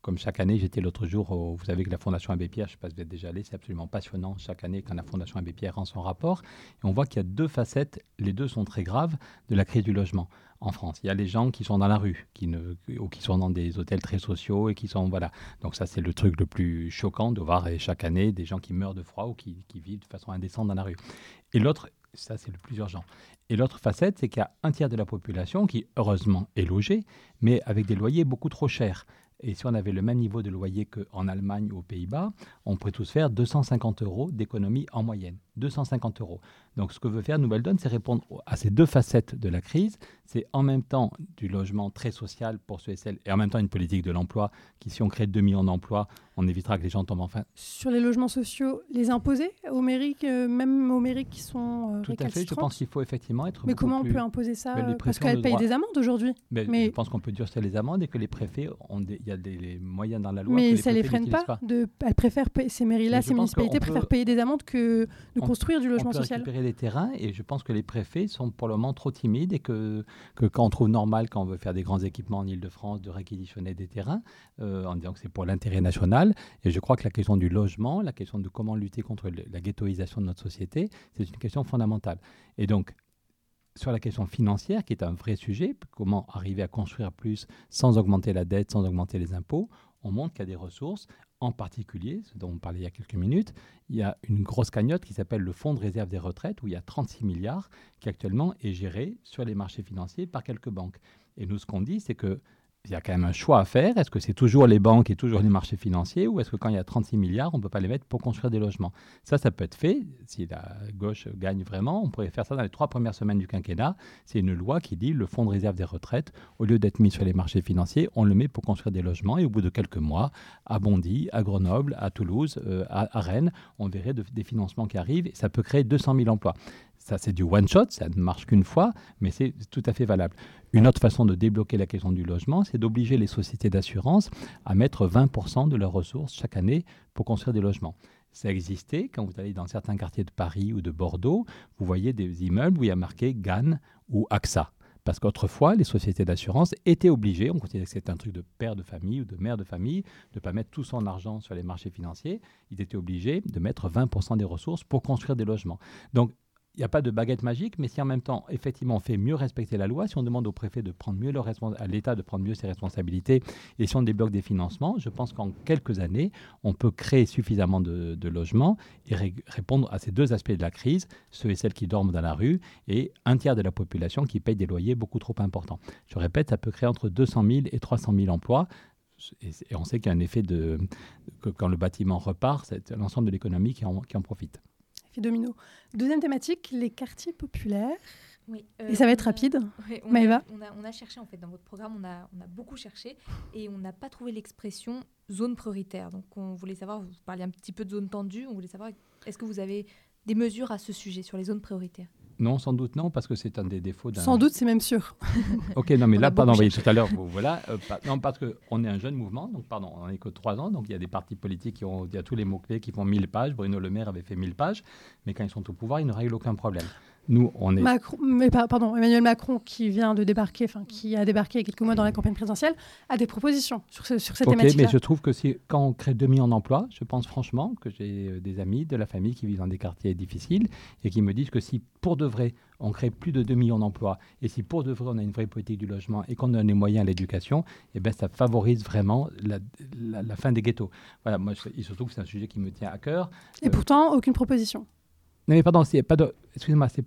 Comme chaque année, j'étais l'autre jour, vous savez que la Fondation Abbé Pierre, je ne sais pas si vous êtes déjà allé, c'est absolument passionnant chaque année quand la Fondation Abbé Pierre rend son rapport. Et on voit qu'il y a deux facettes, les deux sont très graves, de la crise du logement en France. Il y a les gens qui sont dans la rue, ou qui sont dans des hôtels très sociaux et qui sont. Voilà. Donc, ça, c'est le truc le plus choquant de voir chaque année des gens qui meurent de froid ou qui, qui vivent de façon indécente dans la rue. Et l'autre, ça, c'est le plus urgent. Et l'autre facette, c'est qu'il y a un tiers de la population qui, heureusement, est logée, mais avec des loyers beaucoup trop chers. Et si on avait le même niveau de loyer qu'en Allemagne ou aux Pays-Bas, on pourrait tous faire 250 euros d'économie en moyenne. 250 euros. Donc ce que veut faire Nouvelle Donne, c'est répondre à ces deux facettes de la crise. C'est en même temps du logement très social pour ceux et celles, et en même temps une politique de l'emploi qui, si on crée 2 millions d'emplois, on évitera que les gens tombent en fin. Sur les logements sociaux, les imposer aux mairies, même aux mairies qui sont euh, Tout à fait, je pense qu'il faut effectivement être Mais comment on peut imposer ça Parce qu'elles payent des amendes aujourd'hui. Mais, Je pense qu'on peut durcir les amendes et que les préfets, ont il y a des moyens dans la loi. Mais ça ne les freine pas, De, elles préfèrent ces mairies-là, ces municipalités préfèrent payer des amendes que de construire du logement on peut social. récupérer des terrains et je pense que les préfets sont pour le moment trop timides et que, que quand on trouve normal, quand on veut faire des grands équipements en Ile-de-France, de réquisitionner des terrains euh, en disant que c'est pour l'intérêt national. Et je crois que la question du logement, la question de comment lutter contre la ghettoisation de notre société, c'est une question fondamentale. Et donc, sur la question financière, qui est un vrai sujet, comment arriver à construire plus sans augmenter la dette, sans augmenter les impôts, on montre qu'il y a des ressources en particulier, ce dont on parlait il y a quelques minutes, il y a une grosse cagnotte qui s'appelle le Fonds de réserve des retraites, où il y a 36 milliards, qui actuellement est géré sur les marchés financiers par quelques banques. Et nous, ce qu'on dit, c'est que il y a quand même un choix à faire. Est-ce que c'est toujours les banques et toujours les marchés financiers ou est-ce que quand il y a 36 milliards, on ne peut pas les mettre pour construire des logements? Ça, ça peut être fait. Si la gauche gagne vraiment, on pourrait faire ça dans les trois premières semaines du quinquennat. C'est une loi qui dit le fonds de réserve des retraites, au lieu d'être mis sur les marchés financiers, on le met pour construire des logements. Et au bout de quelques mois, à Bondy, à Grenoble, à Toulouse, euh, à, Rennes, on verrait des financements qui arrivent et ça peut créer 200 000 emplois. Ça, c'est du one-shot, ça ne marche qu'une fois, mais c'est tout à fait valable. Une autre façon de débloquer la question du logement, c'est d'obliger les sociétés d'assurance à mettre 20% de leurs ressources chaque année pour construire des logements. Ça existait quand vous allez dans certains quartiers de Paris ou de Bordeaux, vous voyez des immeubles où il y a marqué GAN ou AXA. Parce qu'autrefois, les sociétés d'assurance étaient obligées, on considérait que c'était un truc de père de famille ou de mère de famille, de ne pas mettre tout son argent sur les marchés financiers. Ils étaient obligés de mettre 20% des ressources pour construire des logements. Donc, il n'y a pas de baguette magique, mais si en même temps, effectivement, on fait mieux respecter la loi, si on demande au préfet de prendre mieux leur à l'État de prendre mieux ses responsabilités, et si on débloque des financements, je pense qu'en quelques années, on peut créer suffisamment de, logements et répondre à ces deux aspects de la crise, ceux et celles qui dorment dans la rue, et un tiers de la population qui paye des loyers beaucoup trop importants. Je répète, ça peut créer entre 200 000 et 300 000 emplois. Et, on sait qu'il y a un effet de, que quand le bâtiment repart, c'est l'ensemble de l'économie qui qui en profite domino. Deuxième thématique, les quartiers populaires. Oui, et ça va être rapide. on, a, on, a, cherché, en fait, dans votre programme, on a, on a beaucoup cherché et on n'a pas trouvé l'expression zone prioritaire. Donc, on voulait savoir, vous parliez un petit peu de zone tendue, on voulait savoir, est-ce que vous avez des mesures à ce sujet sur les zones prioritaires? Non, sans doute non, parce que c'est un des défauts d'un. Sans doute, c'est même sûr. ok, non, mais là, pardon, voyez, tout à l'heure, voilà. Euh, non, parce qu'on est un jeune mouvement, donc pardon, on n'est que trois ans, donc il y a des partis politiques qui ont, il y a tous les mots-clés qui font 1000 pages. Bruno Le Maire avait fait 1000 pages, mais quand ils sont au pouvoir, ils ne règlent aucun problème. Nous, on est. Macron, mais pardon, Emmanuel Macron, qui vient de débarquer, enfin, qui a débarqué il y a quelques mois dans la campagne présidentielle, a des propositions sur, ce, sur cette thématique. mais je trouve que si, quand on crée 2 millions d'emplois, je pense franchement que j'ai euh, des amis de la famille qui vivent dans des quartiers difficiles et qui me disent que si, pour de vrai, on crée plus de 2 millions d'emplois et si, pour de vrai, on a une vraie politique du logement et qu'on donne les moyens à l'éducation, eh ben, ça favorise vraiment la, la, fin des ghettos. Voilà, moi, il se trouve que c'est un sujet qui me tient à cœur. Et pourtant, aucune proposition. Non, mais pardon, pas de. Excusez-moi, c'est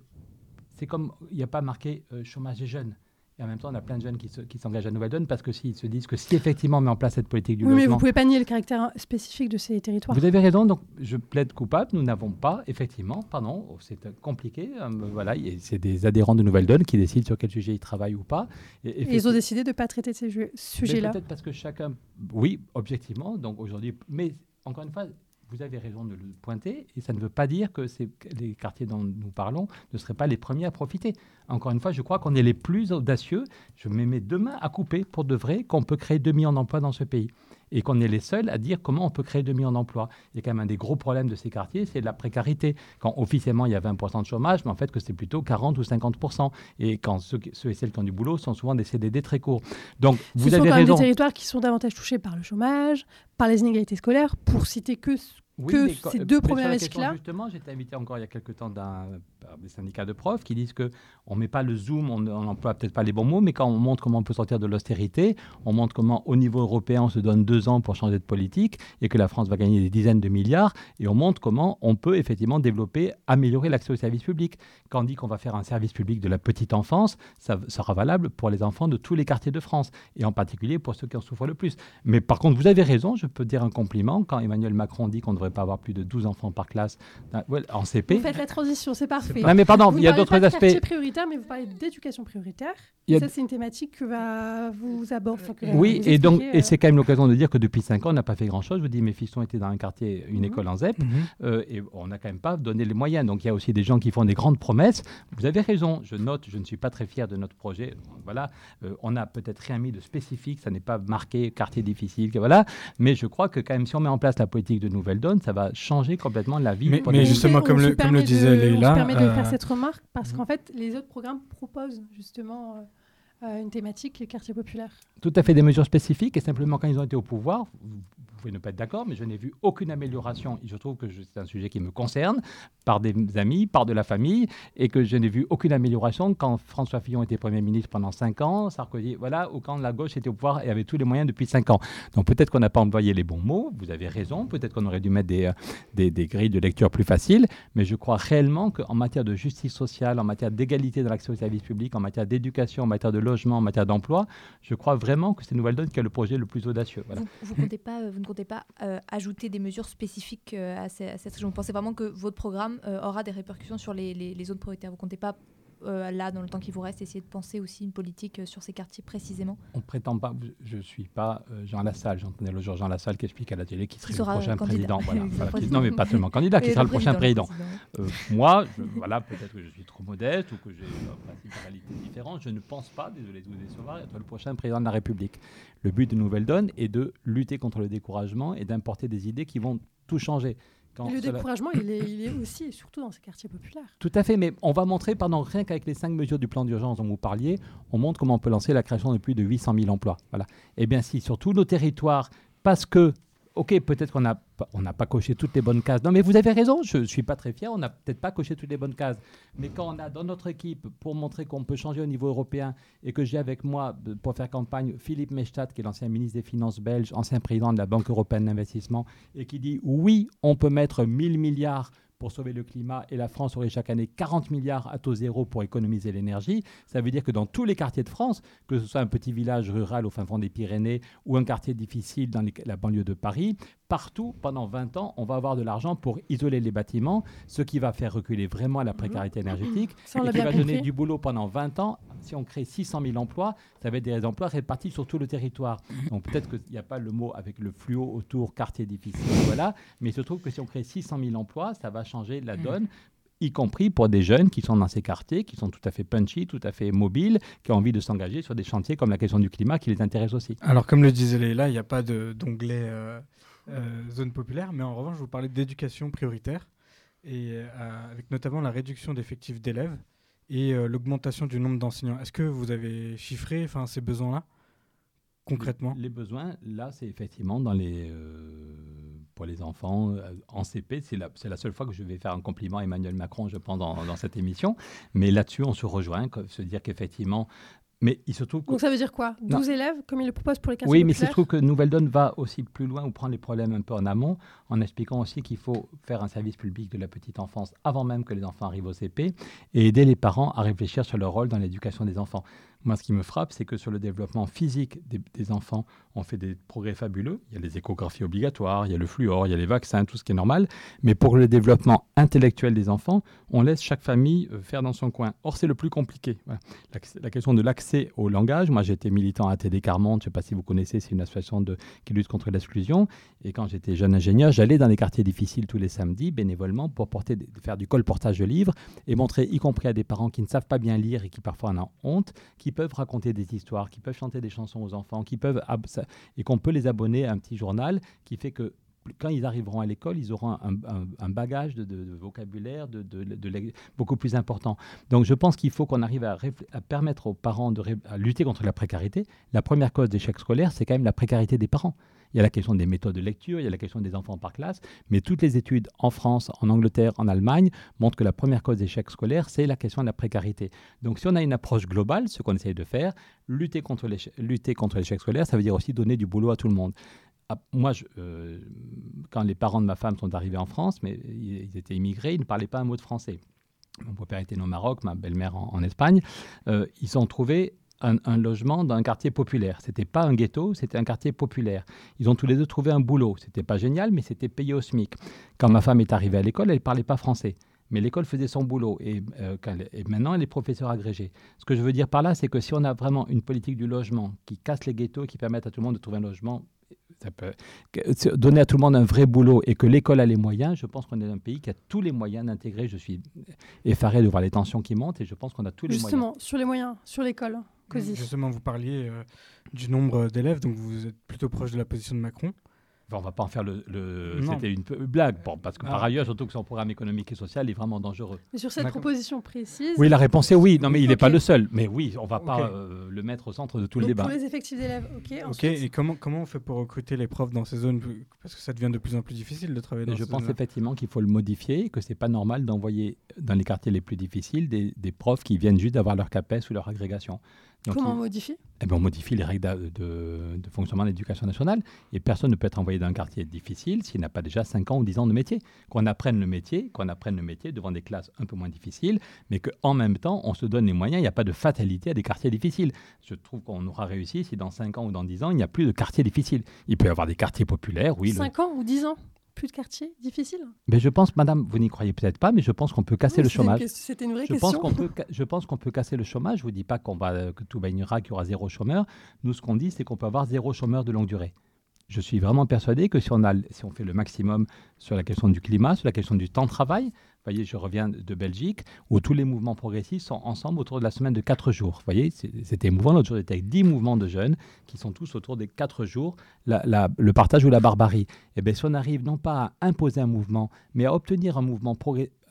c'est comme il n'y a pas marqué euh, chômage des jeunes. Et en même temps, on a plein de jeunes qui, s'engagent à Nouvelle Donne parce que s'ils se disent que si effectivement on met en place cette politique du oui, logement... mais vous ne pouvez pas nier le caractère spécifique de ces territoires. Vous avez raison, donc je plaide coupable. Nous n'avons pas, effectivement, pardon, oh, c'est compliqué. Euh, voilà, c'est des adhérents de Nouvelle Donne qui décident sur quel sujet ils travaillent ou pas. Et, ils ont décidé de ne pas traiter de ces sujets-là. Peut-être parce que chacun... Oui, objectivement. Donc aujourd'hui... Mais encore une fois, vous avez raison de le pointer, et ça ne veut pas dire que les quartiers dont nous parlons ne seraient pas les premiers à profiter. Encore une fois, je crois qu'on est les plus audacieux. Je me mets demain à couper pour de vrai qu'on peut créer 2 millions d'emplois dans ce pays et qu'on est les seuls à dire comment on peut créer 2 millions d'emplois. Il y a quand même un des gros problèmes de ces quartiers, c'est la précarité. Quand officiellement il y a 20% de chômage, mais en fait que c'est plutôt 40 ou 50%. Et quand ceux, et celles qui ont du boulot sont souvent des CDD très courts. Donc vous Ce avez sont quand des territoires qui sont davantage touchés par le chômage, par les inégalités scolaires, pour citer que que ces deux problématiques-là. Justement, j'étais invité encore il y a quelques temps d'un des syndicats de profs qui disent que on met pas le zoom, on n'emploie peut-être pas les bons mots, mais quand on montre comment on peut sortir de l'austérité, on montre comment au niveau européen on se donne deux ans pour changer de politique et que la France va gagner des dizaines de milliards, et on montre comment on peut effectivement développer, améliorer l'accès aux services publics. Quand on dit qu'on va faire un service public de la petite enfance, ça sera valable pour les enfants de tous les quartiers de France, et en particulier pour ceux qui en souffrent le plus. Mais par contre, vous avez raison, je peux dire un compliment, quand Emmanuel Macron dit qu'on devrait pas avoir plus de 12 enfants par classe en CP. Vous faites la transition, c'est parfait. Non, mais pardon, il y a d'autres aspects. C'est prioritaire, mais vous parlez d'éducation prioritaire. Ça, c'est une thématique que va vous aborder. oui, et donc, et euh, c'est quand même l'occasion de dire que depuis 5 ans, on n'a pas fait grand-chose. Je vous dis, mes fils ont été dans un quartier, une mhm. école en ZEP, mhm. euh, et on n'a quand même pas donné les moyens. Donc, il y a aussi des gens qui font des grandes promesses. Vous avez raison, je note, je ne suis pas très fier de notre projet. Voilà, euh, on n'a peut-être rien mis de spécifique, ça n'est pas marqué quartier difficile, voilà. Mais je crois que quand même, si on met en place la politique de Nouvelle Donne, ça va changer complètement la vie. Mais, mais justement, comme le, comme le disait Leïla. On se permet de faire cette remarque parce qu'en fait, les autres programmes proposent justement une thématique quartier populaire. Tout à fait des mesures spécifiques et simplement quand ils ont été au pouvoir, pouvez ne pas être d'accord, mais je n'ai vu aucune amélioration. je trouve que c'est un sujet qui me concerne, par des amis, par de la famille, et que je n'ai vu aucune amélioration quand François Fillon était Premier ministre pendant 5 ans, Sarkozy, voilà, ou quand la gauche était au pouvoir et avait tous les moyens depuis 5 ans. Donc peut-être qu'on n'a pas envoyé les bons mots, vous avez raison, peut-être qu'on aurait dû mettre des, euh, des, des, grilles de lecture plus faciles, mais je crois réellement qu'en matière de justice sociale, en matière d'égalité dans l'accès aux services publics, en matière d'éducation, en matière de en matière d'emploi, je crois vraiment que c'est Nouvelle Donne qui a le projet le plus audacieux. Vous, vous comptez pas, euh, vous comptez pas euh, ajouter des mesures spécifiques euh, à, cette région? Vous pensez vraiment que votre programme aura des répercussions sur les, zones prioritaires? Vous comptez pas euh, là, dans le temps qui vous reste, essayer de penser aussi une politique euh, sur ces quartiers précisément? On ne prétend pas, je ne suis pas euh, Jean Lassalle, j'entendais le jour Jean Lassalle qui explique à la télé qui serait le prochain président. Voilà, non, mais pas seulement candidat, qui sera le prochain président. moi, voilà, peut-être que je suis trop modeste ou que j'ai une réalité différente. Je ne pense pas, désolé de vous décevoir, être le prochain président de la République. Le but de Nouvelle Donne est de lutter contre le découragement et d'importer des idées qui vont tout changer le découragement, il, est, aussi et surtout dans ces quartiers populaires. Tout à fait, mais on va montrer pendant rien qu'avec les cinq mesures du plan d'urgence dont vous parliez, on montre comment on peut lancer la création de plus de 800 000 emplois. Voilà. Et eh bien si sur tous nos territoires, parce que ok, peut-être qu'on n'a on pas coché toutes les bonnes cases. Non, mais vous avez raison, je ne suis pas très fier, on n'a peut-être pas coché toutes les bonnes cases. Mais quand on a dans notre équipe, pour montrer qu'on peut changer au niveau européen, et que j'ai avec moi, pour faire campagne, Philippe Mechtat, qui est l'ancien ministre des Finances belge, ancien président de la Banque européenne d'investissement, et qui dit oui, on peut mettre 1000 milliards pour sauver le climat et la France aurait chaque année 40 milliards à taux zéro pour économiser l'énergie, ça veut dire que dans tous les quartiers de France, que ce soit un petit village rural au fin fond des Pyrénées ou un quartier difficile dans la banlieue de Paris, partout, pendant 20 ans, on va avoir de l'argent pour isoler les bâtiments, ce qui va faire reculer vraiment la précarité énergétique et qui va donner du boulot pendant 20 ans. Si on crée 600 000 emplois, ça va être des emplois répartis sur tout le territoire. Donc peut-être qu'il n'y a pas le mot avec le fluo autour, quartier difficile, voilà, mais il se trouve que si on crée 600 000 emplois, ça va changer la donne y compris pour des jeunes qui sont dans ces quartiers, qui sont tout à fait punchy, tout à fait mobiles, qui ont envie de s'engager sur des chantiers comme la question du climat qui les intéresse aussi. Alors comme le disait Léla, il n'y a pas d'onglet euh, euh, zone populaire, mais en revanche, vous parlais d'éducation prioritaire, et euh, avec notamment la réduction d'effectifs d'élèves et l'augmentation du nombre d'enseignants. Est-ce que vous avez chiffré ces besoins-là concrètement? Les, besoins, là, c'est effectivement dans les pour les enfants euh, en CP. C'est la, la, seule fois que je vais faire un compliment à Emmanuel Macron, je pense, dans, dans cette émission. Mais là-dessus, on se rejoint, se dire qu'effectivement, mais il se trouve Donc ça veut dire quoi? 12 élèves, comme il le propose pour les quartiers Oui, mais il se trouve que Nouvelle Donne va aussi plus loin ou prendre les problèmes un peu en amont, en expliquant aussi qu'il faut faire un service public de la petite enfance avant même que les enfants arrivent au CP et aider les parents à réfléchir sur leur rôle dans l'éducation des enfants. Moi, ce qui me frappe, c'est que sur le développement physique des, enfants, on fait des progrès fabuleux. Il y a les échographies obligatoires, il y a le fluor, il y a les vaccins, tout ce qui est normal. Mais pour le développement intellectuel des enfants, on laisse chaque famille euh, faire dans son coin. Or, c'est le plus compliqué. La, question de l'accès au langage. Moi, j'étais militant à TD Carmonde, je ne sais pas si vous connaissez, c'est une association qui lutte contre l'exclusion. Et quand j'étais jeune ingénieur, j'allais dans les quartiers difficiles tous les samedis, bénévolement, pour porter, faire du colportage de livres et montrer, y compris à des parents qui ne savent pas bien lire et qui parfois en ont honte, qui peuvent raconter des histoires, qui peuvent chanter des chansons aux enfants, qui peuvent et qu'on peut les abonner à un petit journal qui fait que quand ils arriveront à l'école, ils auront un, bagage de, vocabulaire de, beaucoup plus important. Donc je pense qu'il faut qu'on arrive à, permettre aux parents de lutter contre la précarité. La première cause d'échec scolaire, c'est quand même la précarité des parents. Il y a la question des méthodes de lecture, il y a la question des enfants par classe, mais toutes les études en France, en Angleterre, en Allemagne montrent que la première cause d'échec scolaire, c'est la question de la précarité. Donc si on a une approche globale, ce qu'on essaye de faire, lutter contre l'échec scolaire, ça veut dire aussi donner du boulot à tout le monde. Ah, moi, euh, quand les parents de ma femme sont arrivés en France, mais ils étaient immigrés, ils ne parlaient pas un mot de français. Mon père était né au Maroc, ma belle-mère en, Espagne. Euh, ils ont trouvé un, logement dans un quartier populaire. C'était pas un ghetto, c'était un quartier populaire. Ils ont tous les deux trouvé un boulot. C'était pas génial, mais c'était payé au SMIC. Quand ma femme est arrivée à l'école, elle parlait pas français. Mais l'école faisait son boulot et, euh, et, maintenant elle est professeur agrégée. Ce que je veux dire par là, c'est que si on a vraiment une politique du logement qui casse les ghettos, qui permet à tout le monde de trouver un logement, peut donner à tout le monde un vrai boulot et que l'école a les moyens, je pense qu'on est un pays qui a tous les moyens d'intégrer. Je suis effaré de voir les tensions qui montent et je pense qu'on a tous les moyens. Justement, sur les moyens, sur l'école. Justement, vous parliez euh, du nombre d'élèves, donc vous êtes plutôt proche de la position de Macron. on ne va pas en faire le. C'était une blague, bon, parce que par ailleurs, surtout que son programme économique et social est vraiment dangereux. Mais sur cette proposition précise. Oui, la réponse est oui. Non, mais il n'est pas le seul. Mais oui, on ne va pas euh, le mettre au centre de tout le débat. Pour les effectifs d'élèves, ok. Ok, et comment, comment on fait pour recruter les profs dans ces zones Parce que ça devient de plus en plus difficile de travailler dans Je ces pense effectivement qu'il faut le modifier, que ce n'est pas normal d'envoyer dans les quartiers les plus difficiles des, des profs qui viennent juste d'avoir leur CAPES ou leur agrégation. Comment on modifie? Eh ben, On modifie les règles de, de, fonctionnement de l'éducation nationale. Et personne ne peut être envoyé dans un quartier difficile s'il n'a pas déjà 5 ans ou 10 ans de métier. Qu'on apprenne le métier, qu'on apprenne le métier devant des classes un peu moins difficiles, mais qu'en même temps, on se donne les moyens. Il n'y a pas de fatalité à des quartiers difficiles. Je trouve qu'on aura réussi si dans 5 ans ou dans 10 ans, il n'y a plus de quartiers difficiles. Il peut y avoir des quartiers populaires, oui. 5 ans ou 10 ans? Plus de quartiers difficiles Mais je pense, madame, vous n'y croyez peut-être pas, mais je pense qu'on peut casser le chômage. C'était une vraie je question. Pense qu'on peut, je pense qu'on peut casser le chômage. Je ne vous dis pas qu'on va, que tout va qu'il y aura zéro chômeur. Nous, ce qu'on dit, c'est qu'on peut avoir zéro chômeur de longue durée je suis vraiment persuadé que si on, a, si on fait le maximum sur la question du climat, sur la question du temps de travail, voyez, je reviens de Belgique, où tous les mouvements progressistes sont ensemble autour de la semaine de 4 jours. Vous voyez, c'était émouvant. L'autre jour, j'étais avec 10 mouvements de jeunes qui sont tous autour des 4 jours, le partage ou la barbarie. Et eh bien, si on arrive non pas à imposer un mouvement, mais à obtenir un mouvement,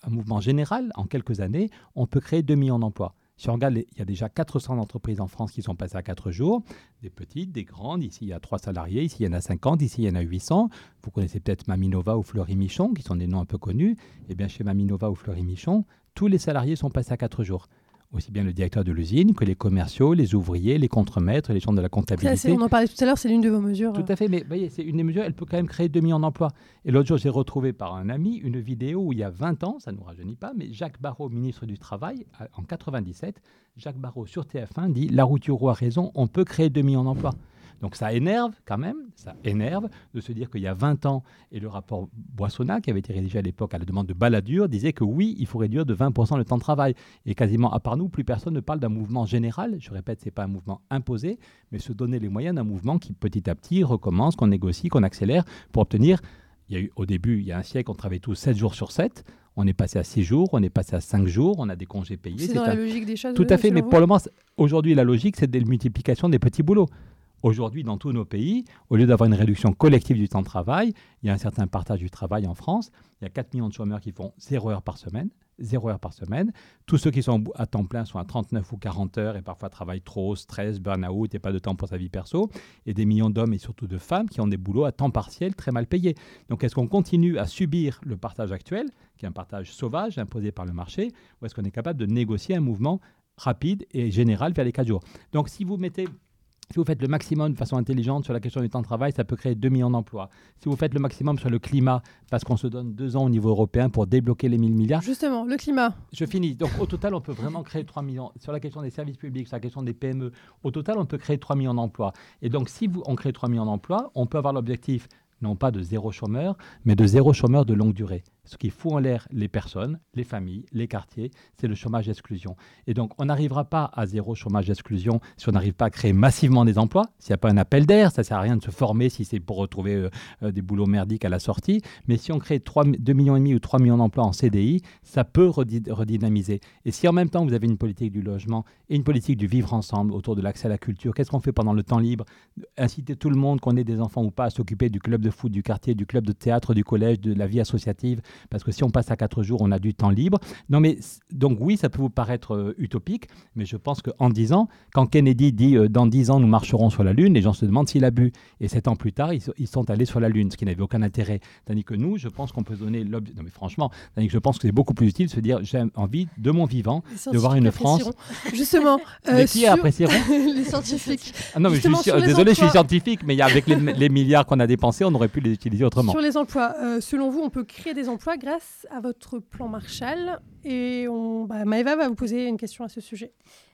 un mouvement général en quelques années, on peut créer 2 millions d'emplois. Si on regarde, il y a déjà 400 entreprises en France qui sont passées à 4 jours, des petites, des grandes. Ici, il y a 3 salariés, ici, il y en a 50, ici, il y en a 800. Vous connaissez peut-être Maminova ou Fleury Michon, qui sont des noms un peu connus. Eh bien, chez Maminova ou Fleury Michon, tous les salariés sont passés à 4 jours aussi bien le directeur de l'usine que les commerciaux, les ouvriers, les contremaîtres, les gens de la comptabilité. on en parlait tout à l'heure, c'est l'une de vos mesures. Tout à fait, mais voyez, c'est une des mesures, elle peut quand même créer 2 millions d'emplois. Et l'autre jour, j'ai retrouvé par un ami une vidéo où il y a 20 ans, ça ne nous rajeunit pas, mais Jacques Barrault, ministre du Travail, en 97, Jacques Barrault sur TF1 dit La route a raison, on peut créer 2 millions d'emplois. Donc ça énerve quand même, ça énerve de se dire qu'il y a 20 ans, et le rapport Boissonnat, qui avait été rédigé à l'époque à la demande de Balladur, disait que oui, il faut réduire de 20% le temps de travail. Et quasiment à part nous, plus personne ne parle d'un mouvement général. Je répète, ce n'est pas un mouvement imposé, mais se donner les moyens d'un mouvement qui petit à petit recommence, qu'on négocie, qu'on accélère pour obtenir... Il y a eu, au début, il y a un siècle, on travaillait tous 7 jours sur 7. On est passé à 6 jours, on est passé à 5 jours, on a des congés payés. C'est dans la logique des choses. Tout à fait, mais pour le moment, aujourd'hui, la logique, c'est la multiplication des petits boulots. Aujourd'hui, dans tous nos pays, au lieu d'avoir une réduction collective du temps de travail, il y a un certain partage du travail en France. Il y a 4 millions de chômeurs qui font 0 heure par semaine. 0 heure par semaine. Tous ceux qui sont à temps plein sont à 39 ou 40 heures et parfois travaillent trop, stress, burn-out et pas de temps pour sa vie perso. Et des millions d'hommes et surtout de femmes qui ont des boulots à temps partiel très mal payés. Donc est-ce qu'on continue à subir le partage actuel, qui est un partage sauvage imposé par le marché, ou est-ce qu'on est capable de négocier un mouvement rapide et général vers les 4 jours? Donc si vous mettez si vous faites le maximum de façon intelligente sur la question du temps de travail, ça peut créer 2 millions d'emplois. Si vous faites le maximum sur le climat, parce qu'on se donne deux ans au niveau européen pour débloquer les 1000 milliards. Justement, le climat. Je finis. Donc au total, on peut vraiment créer 3 millions. Sur la question des services publics, sur la question des PME, au total, on peut créer 3 millions d'emplois. Et donc si vous, on crée 3 millions d'emplois, on peut avoir l'objectif non pas de zéro chômeur, mais de zéro chômeur de longue durée. Ce qui fout en l'air les personnes, les familles, les quartiers, c'est le chômage d'exclusion. Et donc, on n'arrivera pas à zéro chômage d'exclusion si on n'arrive pas à créer massivement des emplois. S'il n'y a pas un appel d'air, ça ne sert à rien de se former si c'est pour retrouver euh, euh, des boulots merdiques à la sortie. Mais si on crée 3, 2 millions et demi ou 3 millions d'emplois en CDI, ça peut redynamiser. Et si en même temps, vous avez une politique du logement et une politique du vivre ensemble autour de l'accès à la culture, qu'est-ce qu'on fait pendant le temps libre? Inciter tout le monde, qu'on ait des enfants ou pas, à s'occuper du club de foot du quartier, du club de théâtre, du collège, de la vie associative parce que si on passe à 4 jours, on a du temps libre. Non, mais donc oui, ça peut vous paraître euh, utopique, mais je pense qu'en 10 ans, quand Kennedy dit euh, dans 10 ans, nous marcherons sur la Lune, les gens se demandent s'il a bu. Et 7 ans plus tard, ils, sont allés sur la Lune, ce qui n'avait aucun intérêt. Tandis que nous, je pense qu'on peut donner l'objet. Non, mais franchement, tandis que je pense que c'est beaucoup plus utile de se dire j'ai envie de mon vivant de voir une France. Justement. Euh, qui apprécieront Les scientifiques. Ah non, mais je suis, désolé, je suis scientifique, mais avec les, les milliards qu'on a dépensés, on aurait pu les utiliser autrement. Sur les emplois, selon vous, on peut créer des emplois grâce à votre plan Marshall. Et on, bah, Maëva va vous poser une question à ce sujet.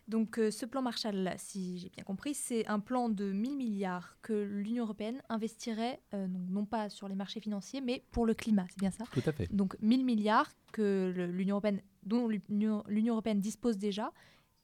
Donc euh, ce plan Marshall, si j'ai bien compris, c'est un plan de 1000 milliards que l'Union européenne investirait, euh, non pas sur les marchés financiers, mais pour le climat, c'est bien ça? Tout à fait. Donc 1000 milliards que l'Union européenne, dont l'Union européenne dispose déjà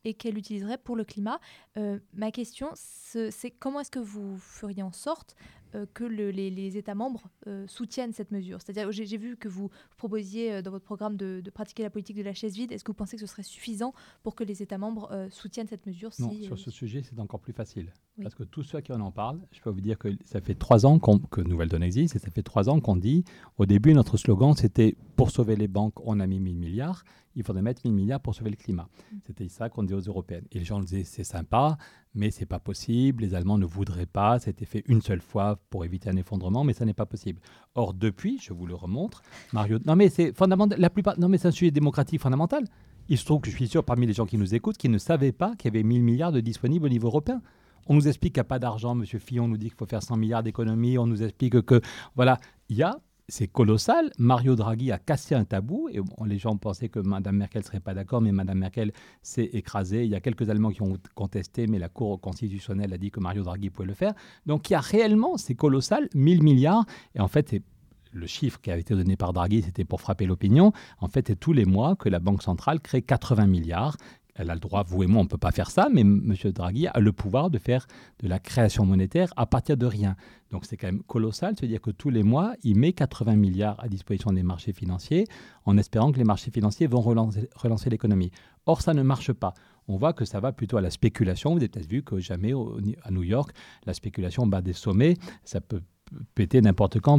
et qu'elle utiliserait pour le climat. Euh, ma question, c'est comment est-ce que vous feriez en sorte euh, que les, États membres euh, soutiennent cette mesure C'est-à-dire, j'ai vu que vous proposiez dans votre programme de, pratiquer la politique de la chaise vide. Est-ce que vous pensez que ce serait suffisant pour que les États membres soutiennent cette mesure Non, sur ce sujet, c'est encore plus facile. Parce que tous ceux qui en parlent, je peux vous dire que ça fait trois ans que Nouvelle Donne existe et ça fait trois ans qu'on dit, au début, notre slogan, c'était pour sauver les banques, on a mis 1000 milliards il faudrait mettre 1000 milliards pour sauver le climat. Mm. C'était ça qu'on disait aux Européennes. Et les gens disaient, c'est sympa, mais c'est pas possible, les Allemands ne voudraient pas, c'était fait une seule fois pour éviter un effondrement, mais ça n'est pas possible. Or, depuis, je vous le remontre, Mario, non mais c'est fondamental, la plupart, non mais c'est un sujet démocratique fondamental. Il se trouve que je suis sûr parmi les gens qui nous écoutent qui ne savaient pas qu'il y avait 1000 milliards de disponibles au niveau européen. On nous explique qu'il n'y a pas d'argent, M. Fillon nous dit qu'il faut faire 100 milliards d'économies, on nous explique que, voilà, il y a c'est colossal. Mario Draghi a cassé un tabou et les gens pensaient que Mme Merkel serait pas d'accord, mais Mme Merkel s'est écrasée. Il y a quelques Allemands qui ont contesté, mais la Cour constitutionnelle a dit que Mario Draghi pouvait le faire. Donc il y a réellement, c'est colossal, 1000 milliards. Et en fait, le chiffre qui a été donné par Draghi, c'était pour frapper l'opinion. En fait, c'est tous les mois que la Banque centrale crée 80 milliards elle a le droit, vous et moi, on ne peut pas faire ça, mais M. Draghi a le pouvoir de faire de la création monétaire à partir de rien. Donc c'est quand même colossal, cest à dire que tous les mois, il met 80 milliards à disposition des marchés financiers en espérant que les marchés financiers vont relancer, relancer l'économie. Or, ça ne marche pas. On voit que ça va plutôt à la spéculation. Vous avez peut-être vu que jamais à New York, la spéculation bat des sommets. Ça peut péter n'importe quand.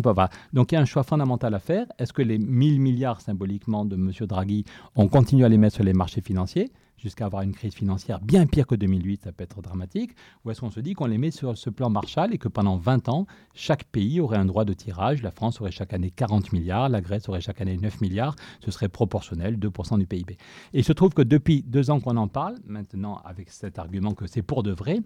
Donc il y a un choix fondamental à faire. Est-ce que les 1000 milliards symboliquement de M. Draghi, on continue à les mettre sur les marchés financiers? Jusqu'à avoir une crise financière bien pire que 2008, ça peut être dramatique, ou est-ce qu'on se dit qu'on les met sur ce plan Marshall et que pendant 20 ans, chaque pays aurait un droit de tirage, la France aurait chaque année 40 milliards, la Grèce aurait chaque année 9 milliards, ce serait proportionnel, 2% du PIB. Et il se trouve que depuis deux ans qu'on en parle, maintenant avec cet argument que c'est pour de vrai,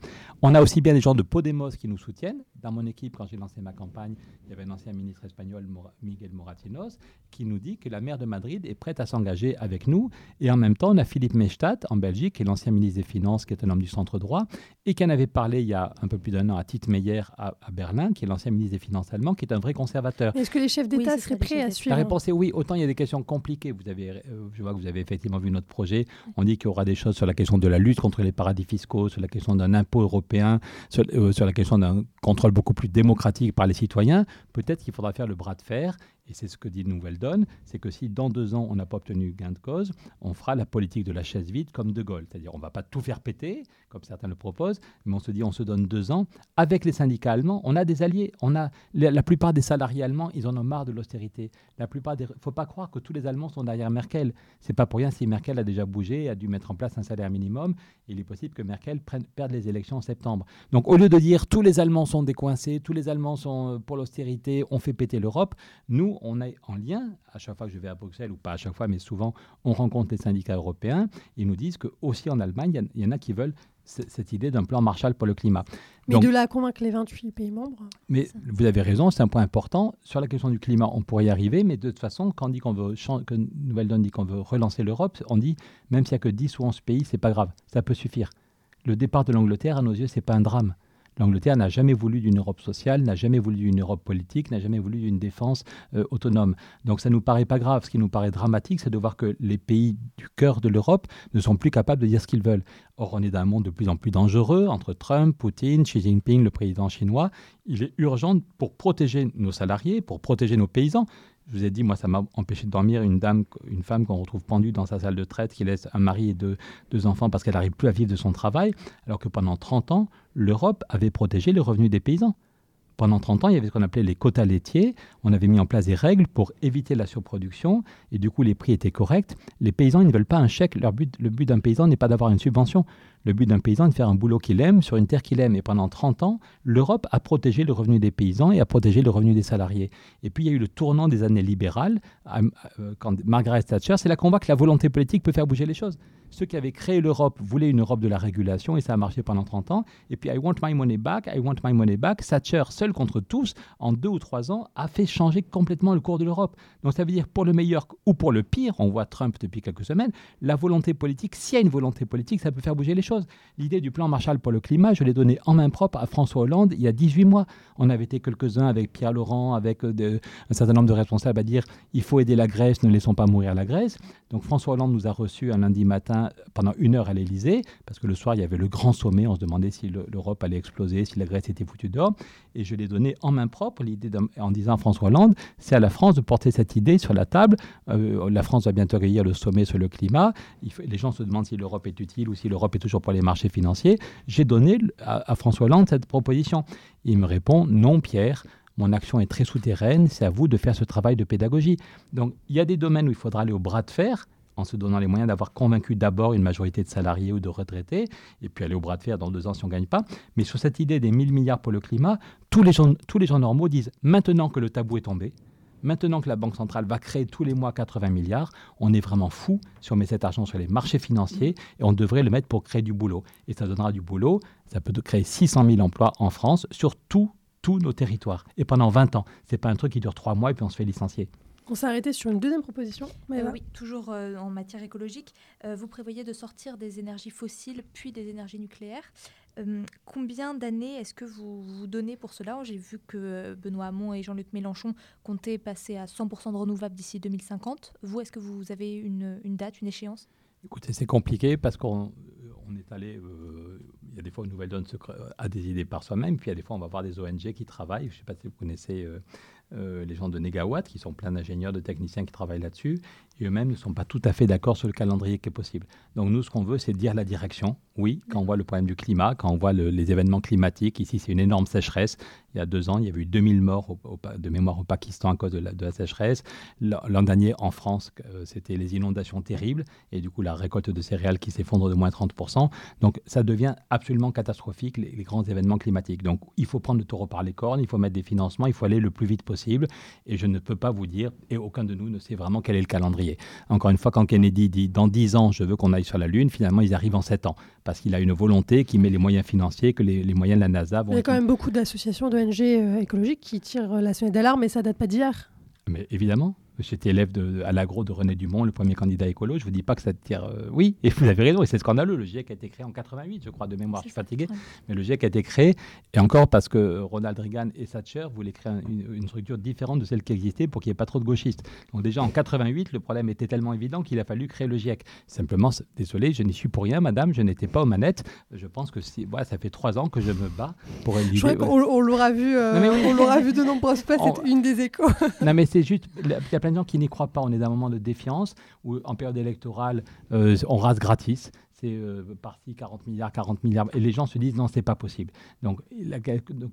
on a aussi bien des gens de Podemos qui nous soutiennent. Dans mon équipe, quand j'ai lancé ma campagne, il y avait un ancien ministre espagnol, Miguel Moratinos, qui nous dit que la maire de Madrid est prête à s'engager avec nous. Et en même temps, on a Philippe Mechtat en Belgique, qui est l'ancien ministre des Finances, qui est un homme du centre droit, et qui en avait parlé il y a un peu plus d'un an à Tite Meyer à, Berlin, qui est l'ancien ministre des Finances allemand, qui est un vrai conservateur. Est-ce que les chefs d'État seraient prêts à suivre La réponse est oui. Autant il y a des questions compliquées. Vous avez, euh, je vois que vous avez effectivement vu notre projet. On dit qu'il y aura des choses sur la question de la lutte contre les paradis fiscaux, sur la question d'un impôt européen, sur, euh, sur la question d'un contrôle beaucoup plus démocratique par les citoyens. Peut-être qu'il faudra faire le bras de fer et c'est ce que dit Nouvelle Donne, c'est que si dans deux ans on n'a pas obtenu gain de cause, on fera la politique de la chaise vide comme De Gaulle. C'est-à-dire on ne va pas tout faire péter, comme certains le proposent, mais on se dit on se donne deux ans. Avec les syndicats allemands, on a des alliés. On a, la, plupart des salariés allemands, ils en ont marre de l'austérité. La plupart des, faut pas croire que tous les Allemands sont derrière Merkel. C'est pas pour rien si Merkel a déjà bougé, a dû mettre en place un salaire minimum. Il est possible que Merkel prenne, perde les élections en septembre. Donc au lieu de dire tous les Allemands sont décoincés, tous les Allemands sont euh, pour l'austérité, on fait péter l'Europe, nous on est en lien, à chaque fois que je vais à Bruxelles, ou pas à chaque fois, mais souvent, on rencontre les syndicats européens. Ils nous disent qu'aussi en Allemagne, il y, en a qui veulent cette idée d'un plan Marshall pour le climat. Mais de là à convaincre les 28 pays membres Mais vous avez raison, c'est un point important. Sur la question du climat, on pourrait y arriver, mais de toute façon, quand on dit qu'on veut, que Nouvelle Donne dit qu'on veut relancer l'Europe, on dit, même s'il n'y a que 10 ou 11 pays, c'est pas grave, ça peut suffire. Le départ de l'Angleterre, à nos yeux, c'est pas un drame. L'Angleterre n'a jamais voulu d'une Europe sociale, n'a jamais voulu d'une Europe politique, n'a jamais voulu d'une défense euh, autonome. Donc ça ne nous paraît pas grave. Ce qui nous paraît dramatique, c'est de voir que les pays du cœur de l'Europe ne sont plus capables de dire ce qu'ils veulent. Or, on est dans un monde de plus en plus dangereux entre Trump, Poutine, Xi Jinping, le président chinois. Il est urgent pour protéger nos salariés, pour protéger nos paysans, je vous ai dit, moi, ça m'a empêché de dormir une dame, une femme qu'on retrouve pendue dans sa salle de traite, qui laisse un mari et deux, deux enfants parce qu'elle n'arrive plus à vivre de son travail, alors que pendant 30 ans, l'Europe avait protégé les revenus des paysans. Pendant 30 ans, il y avait ce qu'on appelait les quotas laitiers. On avait mis en place des règles pour éviter la surproduction et du coup, les prix étaient corrects. Les paysans, ils ne veulent pas un chèque. Le but d'un paysan n'est pas d'avoir une subvention. Le but d'un paysan est de faire un boulot qu'il aime sur une terre qu'il aime. Et pendant 30 ans, l'Europe a protégé le revenu des paysans et a protégé le revenu des salariés. Et puis, il y a eu le tournant des années libérales. Euh, quand Margaret Thatcher, c'est là qu'on voit que la volonté politique peut faire bouger les choses ceux qui avaient créé l'Europe voulaient une Europe de la régulation et ça a marché pendant 30 ans. Et puis I want my money back, I want my money back. Thatcher, seul contre tous, en deux ou trois ans, a fait changer complètement le cours de l'Europe. Donc ça veut dire pour le meilleur ou pour le pire, on voit Trump depuis quelques semaines, la volonté politique, s'il y a une volonté politique, ça peut faire bouger les choses. L'idée du plan Marshall pour le climat, je l'ai donnée en main propre à François Hollande il y a 18 mois. On avait été quelques-uns avec Pierre Laurent, avec euh, un certain nombre de responsables à dire il faut aider la Grèce, ne laissons pas mourir la Grèce. Donc François Hollande nous a reçus un lundi matin pendant une heure à l'Elysée, parce que le soir, il y avait le grand sommet. On se demandait si l'Europe allait exploser, si la Grèce était foutue dehors. Et je l'ai donné en main propre, l'idée en disant à François Hollande c'est à la France de porter cette idée sur la table. Euh, la France va bientôt accueillir le sommet sur le climat. les gens se demandent si l'Europe est utile ou si l'Europe est toujours pour les marchés financiers. J'ai donné à, François Hollande cette proposition. Il me répond non, Pierre mon action est très souterraine, c'est à vous de faire ce travail de pédagogie. Donc il y a des domaines où il faudra aller au bras de fer, en se donnant les moyens d'avoir convaincu d'abord une majorité de salariés ou de retraités, et puis aller au bras de fer dans deux ans si on ne gagne pas. Mais sur cette idée des 1000 milliards pour le climat, tous les gens, tous les gens normaux disent maintenant que le tabou est tombé, Maintenant que la Banque centrale va créer tous les mois 80 milliards, on est vraiment fou si on met cet argent sur les marchés financiers et on devrait le mettre pour créer du boulot. Et ça donnera du boulot, ça peut créer 600 000 emplois en France sur tous nos territoires. Et pendant 20 ans. Ce n'est pas un truc qui dure trois mois et puis on se fait licencier. On s'est arrêté sur une deuxième proposition. Euh, oui, toujours euh, en matière écologique. Euh, vous prévoyez de sortir des énergies fossiles puis des énergies nucléaires. Combien d'années est-ce que vous vous donnez pour cela? J'ai vu que Benoît Hamon et Jean-Luc Mélenchon comptaient passer à 100% de renouvelables d'ici 2050. Vous, est-ce que vous avez une, date, une échéance? Écoutez, c'est compliqué parce qu'on on est allé. il y a des fois, une nouvelle donne à des idées par soi-même, puis il y a des fois, on va voir des ONG qui travaillent. Je ne sais pas si vous connaissez euh, les gens de Negawatt, qui sont plein d'ingénieurs, de techniciens qui travaillent là-dessus, et eux-mêmes ne sont pas tout à fait d'accord sur le calendrier qui est possible. Donc nous, ce qu'on veut, c'est dire la direction. Oui, quand on voit le problème du climat, quand on voit les événements climatiques, ici c'est une énorme sécheresse. Il y a deux ans, il y avait eu 2000 morts de mémoire au Pakistan à cause de la, sécheresse. L'an dernier, en France, euh, c'était les inondations terribles, et du coup la récolte de céréales qui s'effondre de moins 30%. Donc ça devient absolument catastrophique, les, les grands événements climatiques. Donc il faut prendre le taureau par les cornes, il faut mettre des financements, il faut aller le plus vite possible et je ne peux pas vous dire, et aucun de nous ne sait vraiment quel est le calendrier. Encore une fois, quand Kennedy dit dans 10 ans, je veux qu'on aille sur la Lune, finalement, ils arrivent en 7 ans. Parce qu'il a une volonté qui met les moyens financiers, que les, moyens de la NASA vont. Il y a quand même beaucoup d'associations d'ONG euh, écologiques qui tirent la sonnette d'alarme, mais ça date pas d'hier. Mais évidemment. J'étais élève de, à l'agro de René Dumont, le premier candidat écolo. Je ne vous dis pas que ça tire. Euh, oui, et vous avez raison, et c'est scandaleux. Le GIEC a été créé en 88, je crois, de mémoire. Je suis fatigué. Mais le GIEC a été créé, et encore parce que Ronald Reagan et Thatcher voulaient créer une, structure différente de celle qui existait pour qu'il n'y ait pas trop de gauchistes. Donc, déjà en 88, le problème était tellement évident qu'il a fallu créer le GIEC. Simplement, désolé, je n'y suis pour rien, madame, je n'étais pas aux manettes. Je pense que si, voilà, ça fait trois ans que je me bats pour l'idée. On, l'aura vu, euh, on l'aura vu de nombreuses fois, c'est une des échos. non, mais c'est juste, il y a plein de gens qui n'y croient pas. On est dans un moment de défiance où en période électorale, euh, on rase gratis c'est euh, parti 40 milliards, 40 milliards. Et les gens se disent non, c'est pas possible. Donc,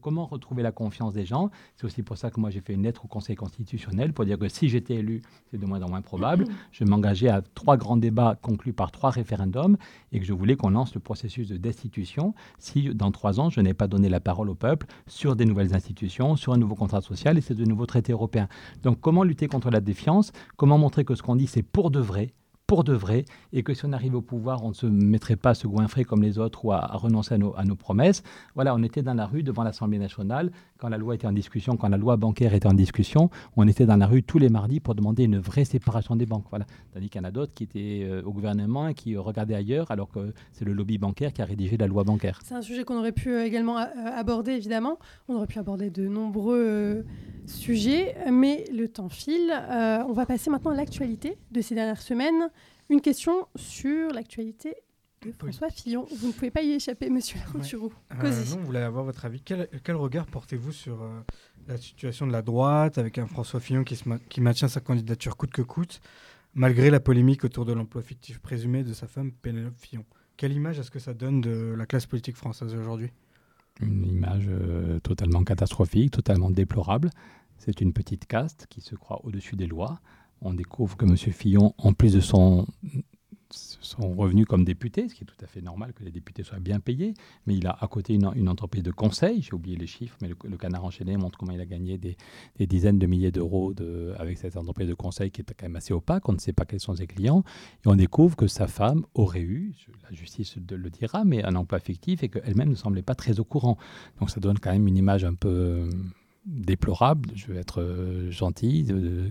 comment retrouver la confiance des gens? C'est aussi pour ça que moi, j'ai fait une lettre au Conseil constitutionnel pour dire que si j'étais élu, c'est de moins en moins probable, je m'engageais à trois grands débats conclus par trois référendums et que je voulais qu'on lance le processus de destitution si dans trois ans, je n'ai pas donné la parole au peuple sur des nouvelles institutions, sur un nouveau contrat social et c'est de nouveaux traités européens. Donc, comment lutter contre la défiance? Comment montrer que ce qu'on dit, c'est pour de vrai? Pour de vrai, et que si on arrive au pouvoir, on ne se mettrait pas à se goinfrer comme les autres ou à, renoncer à nos, promesses. Voilà, on était dans la rue devant l'Assemblée nationale quand la loi était en discussion, quand la loi bancaire était en discussion, on était dans la rue tous les mardis pour demander une vraie séparation des banques. Voilà. Tandis qu'il y en a d'autres qui étaient euh, au gouvernement et qui regardaient ailleurs, alors que c'est le lobby bancaire qui a rédigé la loi bancaire. C'est un sujet qu'on aurait pu euh, également euh, aborder, évidemment. On aurait pu aborder de nombreux sujets, mais le temps file. on va passer maintenant à l'actualité de ces dernières semaines. Une question sur l'actualité de François Fillon. Vous ne pouvez pas y échapper, monsieur Larouturou. Ouais. Euh, non, vous voulez avoir votre avis. Quel, regard portez-vous sur euh, la situation de la droite avec un François Fillon qui, qui maintient sa candidature coûte que coûte, malgré la polémique autour de l'emploi fictif présumé de sa femme Pénélope Fillon? Quelle image est-ce que ça donne de la classe politique française aujourd'hui? Une image euh, totalement catastrophique, totalement déplorable. C'est une petite caste qui se croit au-dessus des lois on découvre que M. Fillon, en plus de son, son revenu comme député, ce qui est tout à fait normal que les députés soient bien payés, mais il a à côté une, entreprise de conseil, j'ai oublié les chiffres, mais le, canard enchaîné montre comment il a gagné des, dizaines de milliers d'euros avec cette entreprise de conseil qui est quand même assez opaque, on ne sait pas quels sont ses clients, et on découvre que sa femme aurait eu, la justice le dira, mais un emploi fictif et qu'elle-même ne semblait pas très au courant. Donc ça donne quand même une image un peu déplorable, je vais être euh, gentil,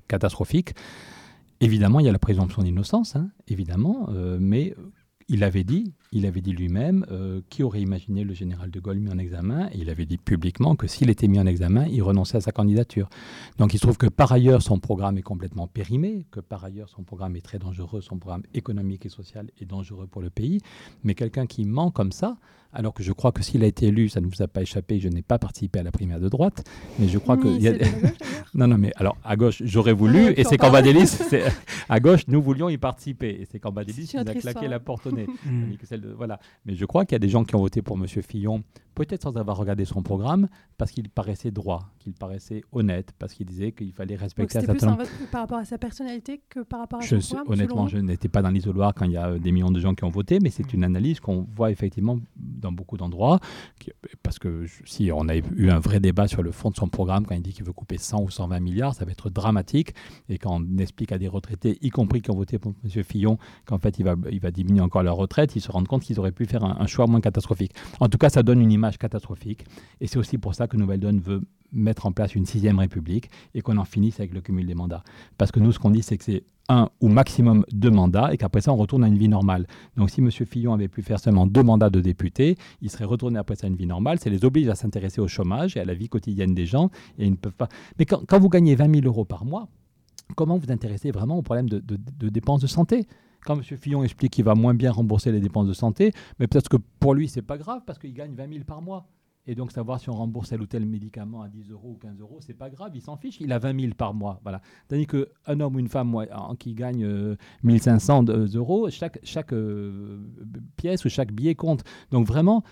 catastrophique. Évidemment, il y a la présomption d'innocence, hein, évidemment, euh, mais il avait dit, il avait dit lui-même, euh, qui aurait imaginé le général de Gaulle mis en examen, il avait dit publiquement que s'il était mis en examen, il renonçait à sa candidature. Donc il se trouve que par ailleurs, son programme est complètement périmé, que par ailleurs, son programme est très dangereux, son programme économique et social est dangereux pour le pays, mais quelqu'un qui ment comme ça, alors que je crois que s'il a été élu, ça ne vous a pas échappé, je n'ai pas participé à la primaire de droite, mais je crois que... Y a... non, non, mais alors à gauche, j'aurais voulu, et c'est Cambadélis, à gauche, nous voulions y participer, et c'est Cambadélis qui nous a claqué la porte au nez. de, voilà. Mais je crois qu'il y a des gens qui ont voté pour M. Fillon peut-être sans avoir regardé son programme, parce qu'il paraissait droit, qu'il paraissait honnête, parce qu'il disait qu'il fallait respecter un certain nombre... par rapport à sa personnalité que par rapport à je son programme Honnêtement, je n'étais pas dans l'isoloir quand il y a euh, des millions de gens qui ont voté, mais c'est mm. une analyse qu'on voit effectivement dans beaucoup d'endroits, parce que si on a eu un vrai débat sur le fond de son programme, quand il dit qu'il veut couper 100 ou 120 milliards, ça va être dramatique, et quand on explique à des retraités, y compris qui ont voté pour M. Fillon, qu'en fait il va, il va diminuer encore leur retraite, ils se rendent compte qu'ils auraient pu faire un, un choix moins catastrophique. En tout cas, ça donne une image catastrophique. Et c'est aussi pour ça que Nouvelle Donne veut mettre en place une sixième république et qu'on en finisse avec le cumul des mandats. Parce que nous, ce qu'on dit, c'est que c'est un ou maximum deux mandats et qu'après ça, on retourne à une vie normale. Donc si M. Fillon avait pu faire seulement deux mandats de député, il serait retourné après ça à une vie normale. Ça les oblige à s'intéresser au chômage et à la vie quotidienne des gens et ils ne peuvent pas. Mais quand, vous gagnez 20 000 euros par mois, comment vous intéressez vraiment au problème de, de dépenses de santé? Quand M. Fillon explique qu'il va moins bien rembourser les dépenses de santé, mais peut-être que pour lui, c'est pas grave parce qu'il gagne 20 000 par mois. Et donc, savoir si on rembourse tel ou tel médicament à 10 euros ou 15 euros, c'est pas grave, il s'en fiche, il a 20 000 par mois. Voilà. Tandis qu'un homme ou une femme qui gagne 1 1500 euros, chaque, euh, pièce ou chaque billet compte. Donc, vraiment,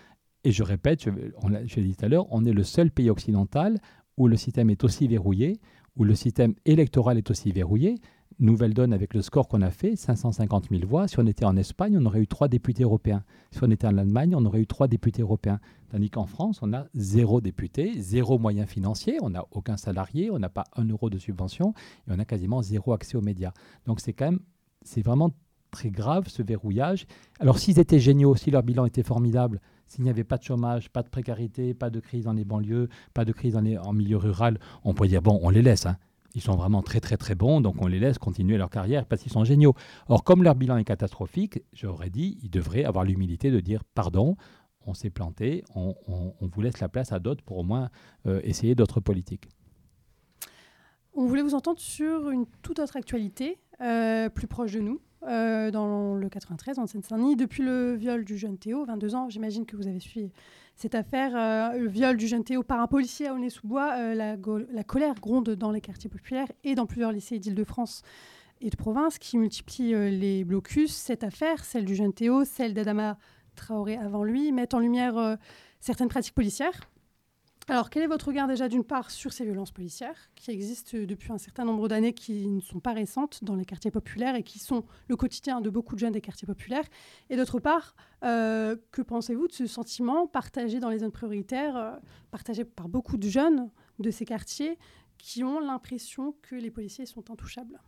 et je répète, je l'ai dit tout à l'heure, on est le seul pays occidental où le système est aussi verrouillé, où le système électoral est aussi verrouillé. Nouvelle donne avec le score qu'on a fait, 550 000 voix. Si on était en Espagne, on aurait eu trois députés européens. Si on était en Allemagne, on aurait eu trois députés européens. Tandis qu'en France, on a zéro député, zéro moyen financier, on n'a aucun salarié, on n'a pas un euro de subvention et on a quasiment zéro accès aux médias. Donc c'est quand même, c'est vraiment très grave ce verrouillage. Alors s'ils étaient géniaux, si leur bilan était formidable, s'il n'y avait pas de chômage, pas de précarité, pas de crise dans les banlieues, pas de crise dans les, en milieu rural, on pourrait dire bon, on les laisse. Hein. Ils sont vraiment très très très bons, donc on les laisse continuer leur carrière parce qu'ils sont géniaux. Or, comme leur bilan est catastrophique, j'aurais dit, ils devraient avoir l'humilité de dire pardon, on s'est planté, on, vous laisse la place à d'autres pour au moins euh, essayer d'autres politiques. On voulait vous entendre sur une toute autre actualité, euh, plus proche de nous, euh, dans le 93, en Seine-Saint-Denis. Depuis le viol du jeune Théo, 22 ans, j'imagine que vous avez suivi cette affaire, euh, le viol du jeune Théo par un policier à Aulnay-sous-Bois, euh, la, colère gronde dans les quartiers populaires et dans plusieurs lycées d'Île-de-France et de province qui multiplient euh, les blocus. Cette affaire, celle du jeune Théo, celle d'Adama Traoré avant lui, met en lumière certaines pratiques policières alors, quel est votre regard déjà d'une part sur ces violences policières qui existent depuis un certain nombre d'années, qui ne sont pas récentes dans les quartiers populaires et qui sont le quotidien de beaucoup de jeunes des quartiers populaires? Et d'autre part, euh, que pensez-vous de ce sentiment partagé dans les zones prioritaires, euh, partagé par beaucoup de jeunes de ces quartiers qui ont l'impression que les policiers sont intouchables?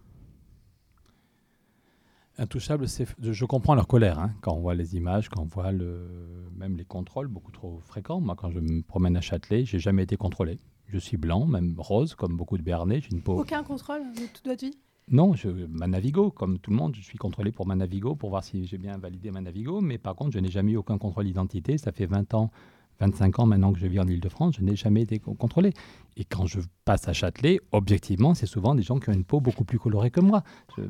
Intouchable, je comprends leur colère hein, quand on voit les images, quand on voit le, même les contrôles beaucoup trop fréquents. Moi, quand je me promène à Châtelet, j'ai jamais été contrôlé. Je suis blanc, même rose, comme beaucoup de Béarnais. J'ai une peau. Aucun contrôle de toute votre vie? Non, je, ma Navigo, comme tout le monde, je suis contrôlé pour ma Navigo pour voir si j'ai bien validé ma Navigo. Mais par contre, je n'ai jamais eu aucun contrôle d'identité. Ça fait 20 ans 25 ans maintenant que je vis en Ile-de-France, je n'ai jamais été contrôlé. Et quand je passe à Châtelet, objectivement, c'est souvent des gens qui ont une peau beaucoup plus colorée que moi.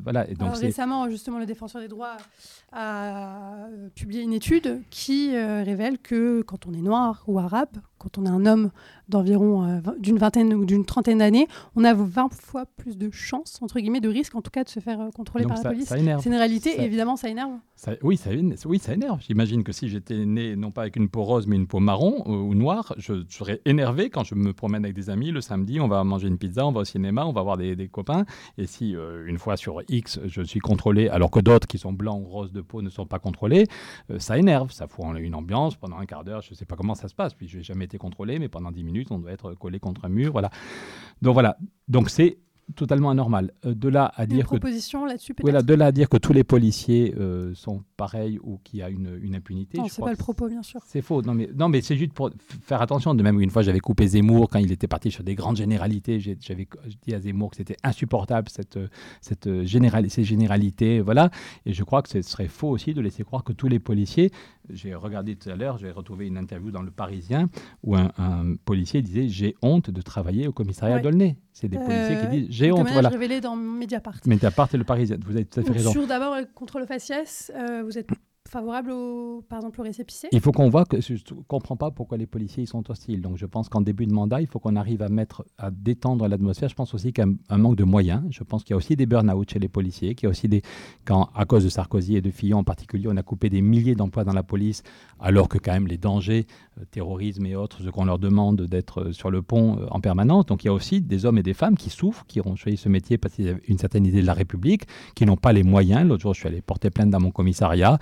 voilà. Et donc récemment, justement, le défenseur des droits a publié une étude qui euh, révèle que quand on est noir ou arabe, quand on est un homme d'environ euh, d'une vingtaine ou d'une trentaine d'années, on a 20 fois plus de chances, entre guillemets, de risque en tout cas de se faire euh, contrôler par la police. C'est une réalité et évidemment ça énerve. oui, ça, oui, ça énerve. J'imagine que si j'étais né non pas avec une peau rose mais une peau marron ou noire, je serais énervé quand je me promène avec des le samedi, on va manger une pizza, on va au cinéma, on va voir des, copains. Et si euh, une fois sur X, je suis contrôlé, alors que d'autres qui sont blancs ou roses de peau ne sont pas contrôlés, euh, ça énerve, ça fout une ambiance pendant un quart d'heure. Je ne sais pas comment ça se passe, puis je n'ai jamais été contrôlé, mais pendant 10 minutes, on doit être collé contre un mur. Voilà. Donc voilà. Donc c'est totalement anormal. Euh, de là à dire proposition là-dessus Voilà, de là à dire que tous les policiers euh, sont pareils ou qu'il y a une, une impunité. Non, c'est pas le propos, bien sûr. C'est faux. Non, mais, non, mais c'est juste pour faire attention. De même, une fois, j'avais coupé Zemmour quand il était parti sur des grandes généralités. J'avais dit à Zemmour que c'était insupportable cette, cette général, ces généralités. Voilà. Et je crois que ce serait faux aussi de laisser croire que tous les policiers. J'ai regardé tout à l'heure, j'ai retrouvé une interview dans Le Parisien où un, policier disait J'ai honte de travailler au commissariat d'Aulnay. C'est des policiers qui disent J'ai honte. Voilà. révélé dans Mediapart. Mediapart et Le Parisien. Vous avez tout à fait raison. Sur d'abord contre le faciès, euh, vous êtes favorable, au, par exemple, au récépissé? Il faut qu'on voit que je ne comprends pas pourquoi les policiers ils sont hostiles. Donc je pense qu'en début de mandat, il faut qu'on arrive à mettre, à détendre l'atmosphère. Je pense aussi qu'il y a un, manque de moyens. Je pense qu'il y a aussi des burn-out chez les policiers, qu'il y a aussi des, quand à cause de Sarkozy et de Fillon en particulier, on a coupé des milliers d'emplois dans la police, alors que quand même les dangers, euh, terrorisme et autres, ce qu'on leur demande d'être euh, sur le pont euh, en permanence. Donc il y a aussi des hommes et des femmes qui souffrent, qui ont choisi ce métier parce qu'ils avaient une certaine idée de la République, qui n'ont pas les moyens. L'autre jour, je suis allé porter plainte dans mon commissariat.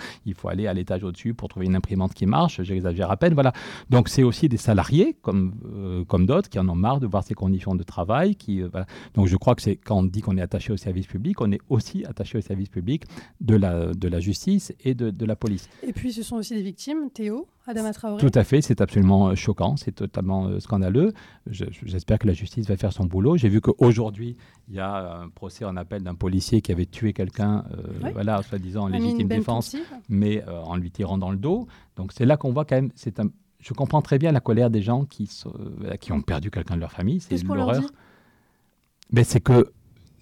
Aller à l'étage au-dessus pour trouver une imprimante qui marche, j'exagère à peine, voilà. Donc c'est aussi des salariés comme, euh, comme d'autres qui en ont marre de voir ces conditions de travail. Euh, Donc je crois que c'est quand on dit qu'on est attaché au service public, on est aussi attaché au service public de la, de la justice et de, de la police. Et puis ce sont aussi des victimes, Théo? Adama Traoré? Tout à fait, c'est absolument euh, choquant, c'est totalement scandaleux. J'espère que la justice va faire son boulot. J'ai vu qu'aujourd'hui, il y a un procès en appel d'un policier qui avait tué quelqu'un, voilà, soi-disant en légitime défense, mais en lui tirant dans le dos. Donc c'est là qu'on voit quand même, c'est un, je comprends très bien la colère des gens qui, euh, qui ont perdu quelqu'un de leur famille, c'est l'horreur. Mais c'est que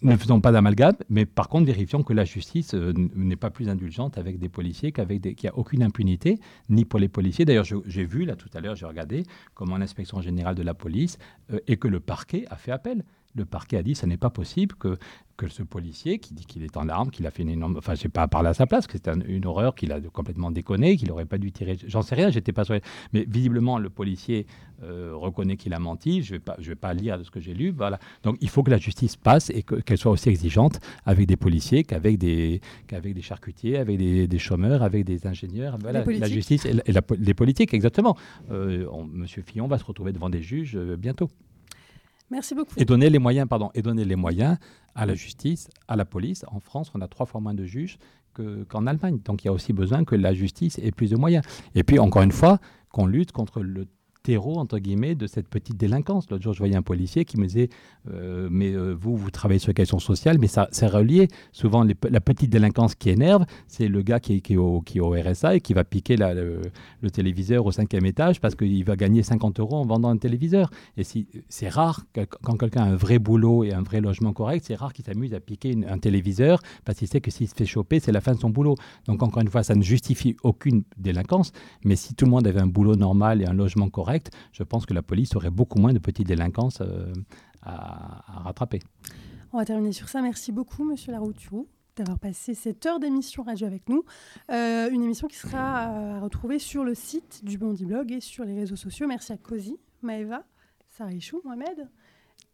ne faisons pas d'amalgame, mais par contre vérifions que la justice euh, n'est pas plus indulgente avec des policiers qu'avec des, qu'il n'y a aucune impunité, ni pour les policiers. D'ailleurs, j'ai vu là tout à l'heure, j'ai regardé comment l'inspection générale de la police euh, et que le parquet a fait appel le parquet a dit ce n'est pas possible que, que ce policier qui dit qu'il est en armes, qu'il a fait une énorme. Enfin, je sais pas parler à sa place, que c'est une horreur, qu'il a complètement déconné, qu'il n'aurait pas dû tirer. J'en sais rien, j'étais pas sûr. Mais visiblement, le policier euh, reconnaît qu'il a menti. Je ne vais, pas, je vais pas lire de ce que j'ai lu. Voilà. Donc il faut que la justice passe et qu'elle soit aussi exigeante avec des policiers qu'avec des, qu'avec des charcutiers, avec des, des, chômeurs, avec des ingénieurs. Voilà, la justice et, les politiques, exactement. Euh, Monsieur Fillon va se retrouver devant des juges euh, bientôt. Merci beaucoup. Et donner les moyens, pardon, et donner les moyens à la justice, à la police. En France, on a trois fois moins de juges qu'en Allemagne. Donc il y a aussi besoin que la justice ait plus de moyens. Et puis, encore une fois, qu'on lutte contre le terreau, entre guillemets, de cette petite délinquance. L'autre jour, je voyais un policier qui me disait euh, Mais euh, vous, vous travaillez sur les questions sociales, mais ça, c'est relié. Souvent, la petite délinquance qui énerve, c'est le gars qui, est au, RSA et qui va piquer le, téléviseur au cinquième étage parce qu'il va gagner 50 euros en vendant un téléviseur. Et c'est rare, quand quelqu'un a un vrai boulot et un vrai logement correct, c'est rare qu'il s'amuse à piquer un téléviseur parce qu'il sait que s'il se fait choper, c'est la fin de son boulot. Donc, encore une fois, ça ne justifie aucune délinquance, mais si tout le monde avait un boulot normal et un logement correct, je pense que la police aurait beaucoup moins de petites délinquances euh, à, rattraper. On va terminer sur ça. Merci beaucoup, Monsieur Larouturou d'avoir passé cette heure d'émission radio avec nous. Euh, une émission qui sera euh, à retrouver sur le site du Bondi Blog et sur les réseaux sociaux. Merci à Cozy, Maëva, Sarichou, Mohamed.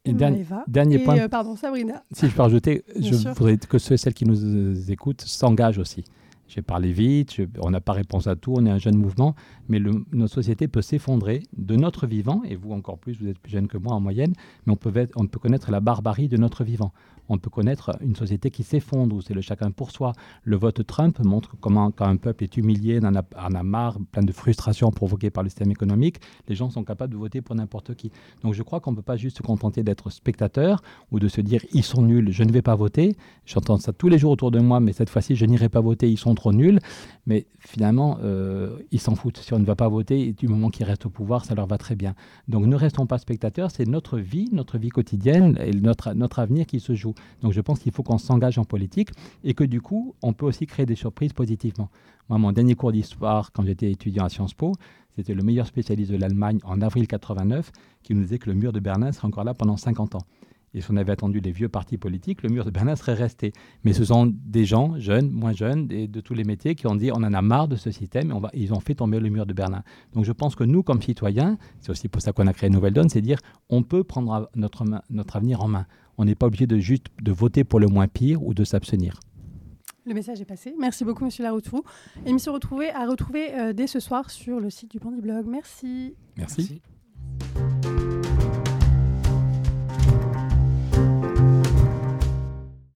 Et, dernier, dernier point. pardon, Sabrina. Si je peux rajouter, je voudrais que ceux et celles qui nous écoutent s'engagent aussi. J'ai parlé vite, on n'a pas réponse à tout, on est un jeune mouvement, mais notre société peut s'effondrer de notre vivant, et vous encore plus, vous êtes plus jeune que moi en moyenne, mais on peut, peut connaître la barbarie de notre vivant on peut connaître une société qui s'effondre, où c'est le chacun pour soi. Le vote Trump montre comment, quand un peuple est humilié, en a, marre, plein de frustration provoquée par le système économique, les gens sont capables de voter pour n'importe qui. Donc je crois qu'on ne peut pas juste se contenter d'être spectateur ou de se dire ils sont nuls, je ne vais pas voter. J'entends ça tous les jours autour de moi, mais cette fois-ci, je n'irai pas voter, ils sont trop nuls. Mais finalement, euh, ils s'en foutent. Si on ne va pas voter, du moment qu'ils restent au pouvoir, ça leur va très bien. Donc ne restons pas spectateurs, c'est notre vie, notre vie quotidienne et notre, notre avenir qui se joue. Donc je pense qu'il faut qu'on s'engage en politique et que du coup, on peut aussi créer des surprises positivement. Moi, mon dernier cours d'histoire, quand j'étais étudiant à Sciences Po, c'était le meilleur spécialiste de l'Allemagne en avril 89 qui nous disait que le mur de Berlin serait encore là pendant 50 ans. Et si on avait attendu les vieux partis politiques, le mur de Berlin serait resté. Mais ce sont des gens, jeunes, moins jeunes, et de tous les métiers, qui ont dit on en a marre de ce système et on va, ils ont fait tomber le mur de Berlin. Donc je pense que nous, comme citoyens, c'est aussi pour ça qu'on a créé Nouvelle Donne, c'est dire on peut prendre notre, notre avenir en main. On n'est pas obligé de juste de voter pour le moins pire ou de s'abstenir. Le message est passé. Merci beaucoup, Monsieur Laroutou. Émission retrouvée à retrouver euh, dès ce soir sur le site du Bandy Blog. Merci. Merci.